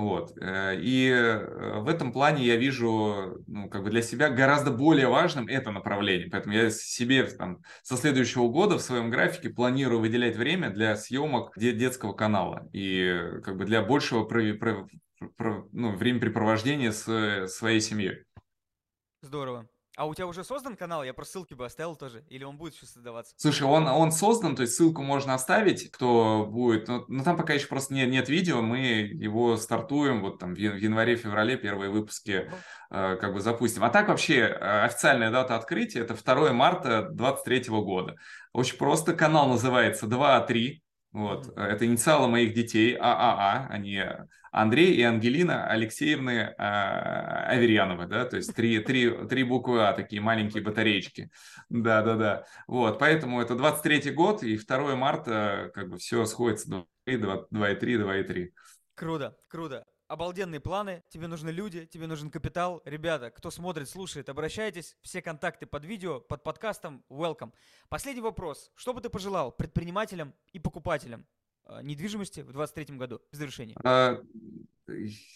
Вот. Э, и э, в этом плане я вижу ну, как бы для себя гораздо более важным это направление. Поэтому я себе там, со следующего года в своем графике планирую выделять время для съемок детского канала и как бы для большего ну, времяпрепровождения с своей семьей. Здорово. А у тебя уже создан канал? Я про ссылки бы оставил тоже. Или он будет еще создаваться? Слушай, он, он создан, то есть ссылку можно оставить, кто будет. Но, но там пока еще просто нет, нет видео. Мы его стартуем вот там в январе-феврале первые выпуски э, как бы запустим. А так вообще э, официальная дата открытия это 2 марта 2023 года. Очень просто. Канал называется 2-3. Вот. Mm-hmm. Это инициалы моих детей, ААА, они Андрей и Ангелина Алексеевны а, Аверьяновы, да, то есть три, три, три буквы А, такие маленькие батареечки. Да, да, да. Вот, поэтому это 23-й год, и 2 марта как бы все сходится 2,3, 2,3, 2,3. Круто, круто обалденные планы, тебе нужны люди, тебе нужен капитал. Ребята, кто смотрит, слушает, обращайтесь. Все контакты под видео, под подкастом. Welcome. Последний вопрос. Что бы ты пожелал предпринимателям и покупателям недвижимости в 2023 году в завершении? А,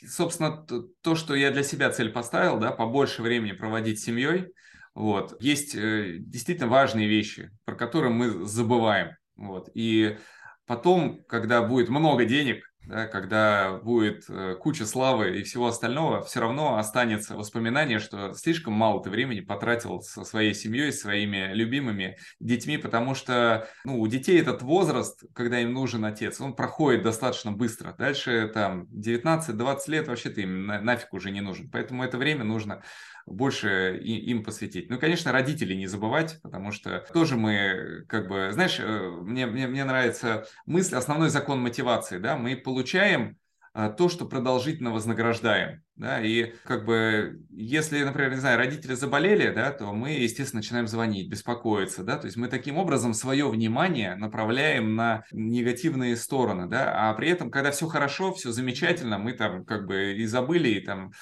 собственно, то, что я для себя цель поставил, да, побольше времени проводить с семьей. Вот. Есть э, действительно важные вещи, про которые мы забываем. Вот. И потом, когда будет много денег, да, когда будет э, куча славы и всего остального, все равно останется воспоминание, что слишком мало ты времени потратил со своей семьей, своими любимыми детьми, потому что ну, у детей этот возраст, когда им нужен отец, он проходит достаточно быстро. Дальше там 19-20 лет вообще ты им нафиг уже не нужен. Поэтому это время нужно больше им посвятить. Ну, конечно, родителей не забывать, потому что тоже мы, как бы, знаешь, э, мне, мне, мне нравится мысль, основной закон мотивации, да, мы получаем а, то, что продолжительно вознаграждаем. Да, и как бы, если, например, не знаю, родители заболели, да, то мы, естественно, начинаем звонить, беспокоиться, да, то есть мы таким образом свое внимание направляем на негативные стороны, да, а при этом, когда все хорошо, все замечательно, мы там как бы и забыли, и там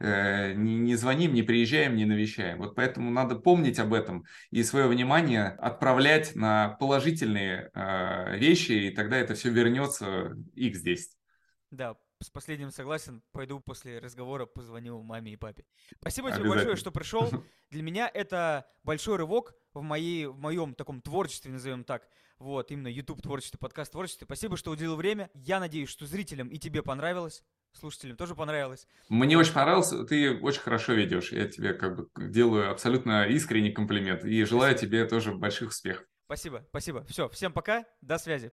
Э, не, не звоним, не приезжаем, не навещаем. Вот поэтому надо помнить об этом и свое внимание отправлять на положительные э, вещи, и тогда это все вернется x10. Да, с последним согласен. Пойду после разговора позвоню маме и папе. Спасибо тебе большое, что пришел. Для меня это большой рывок в, моей, в моем таком творчестве, назовем так. Вот, именно YouTube творчество, подкаст творчество. Спасибо, что уделил время. Я надеюсь, что зрителям и тебе понравилось слушателям тоже понравилось. Мне очень понравилось, ты очень хорошо ведешь. Я тебе как бы делаю абсолютно искренний комплимент и желаю тебе тоже больших успехов. Спасибо, спасибо. Все, всем пока, до связи.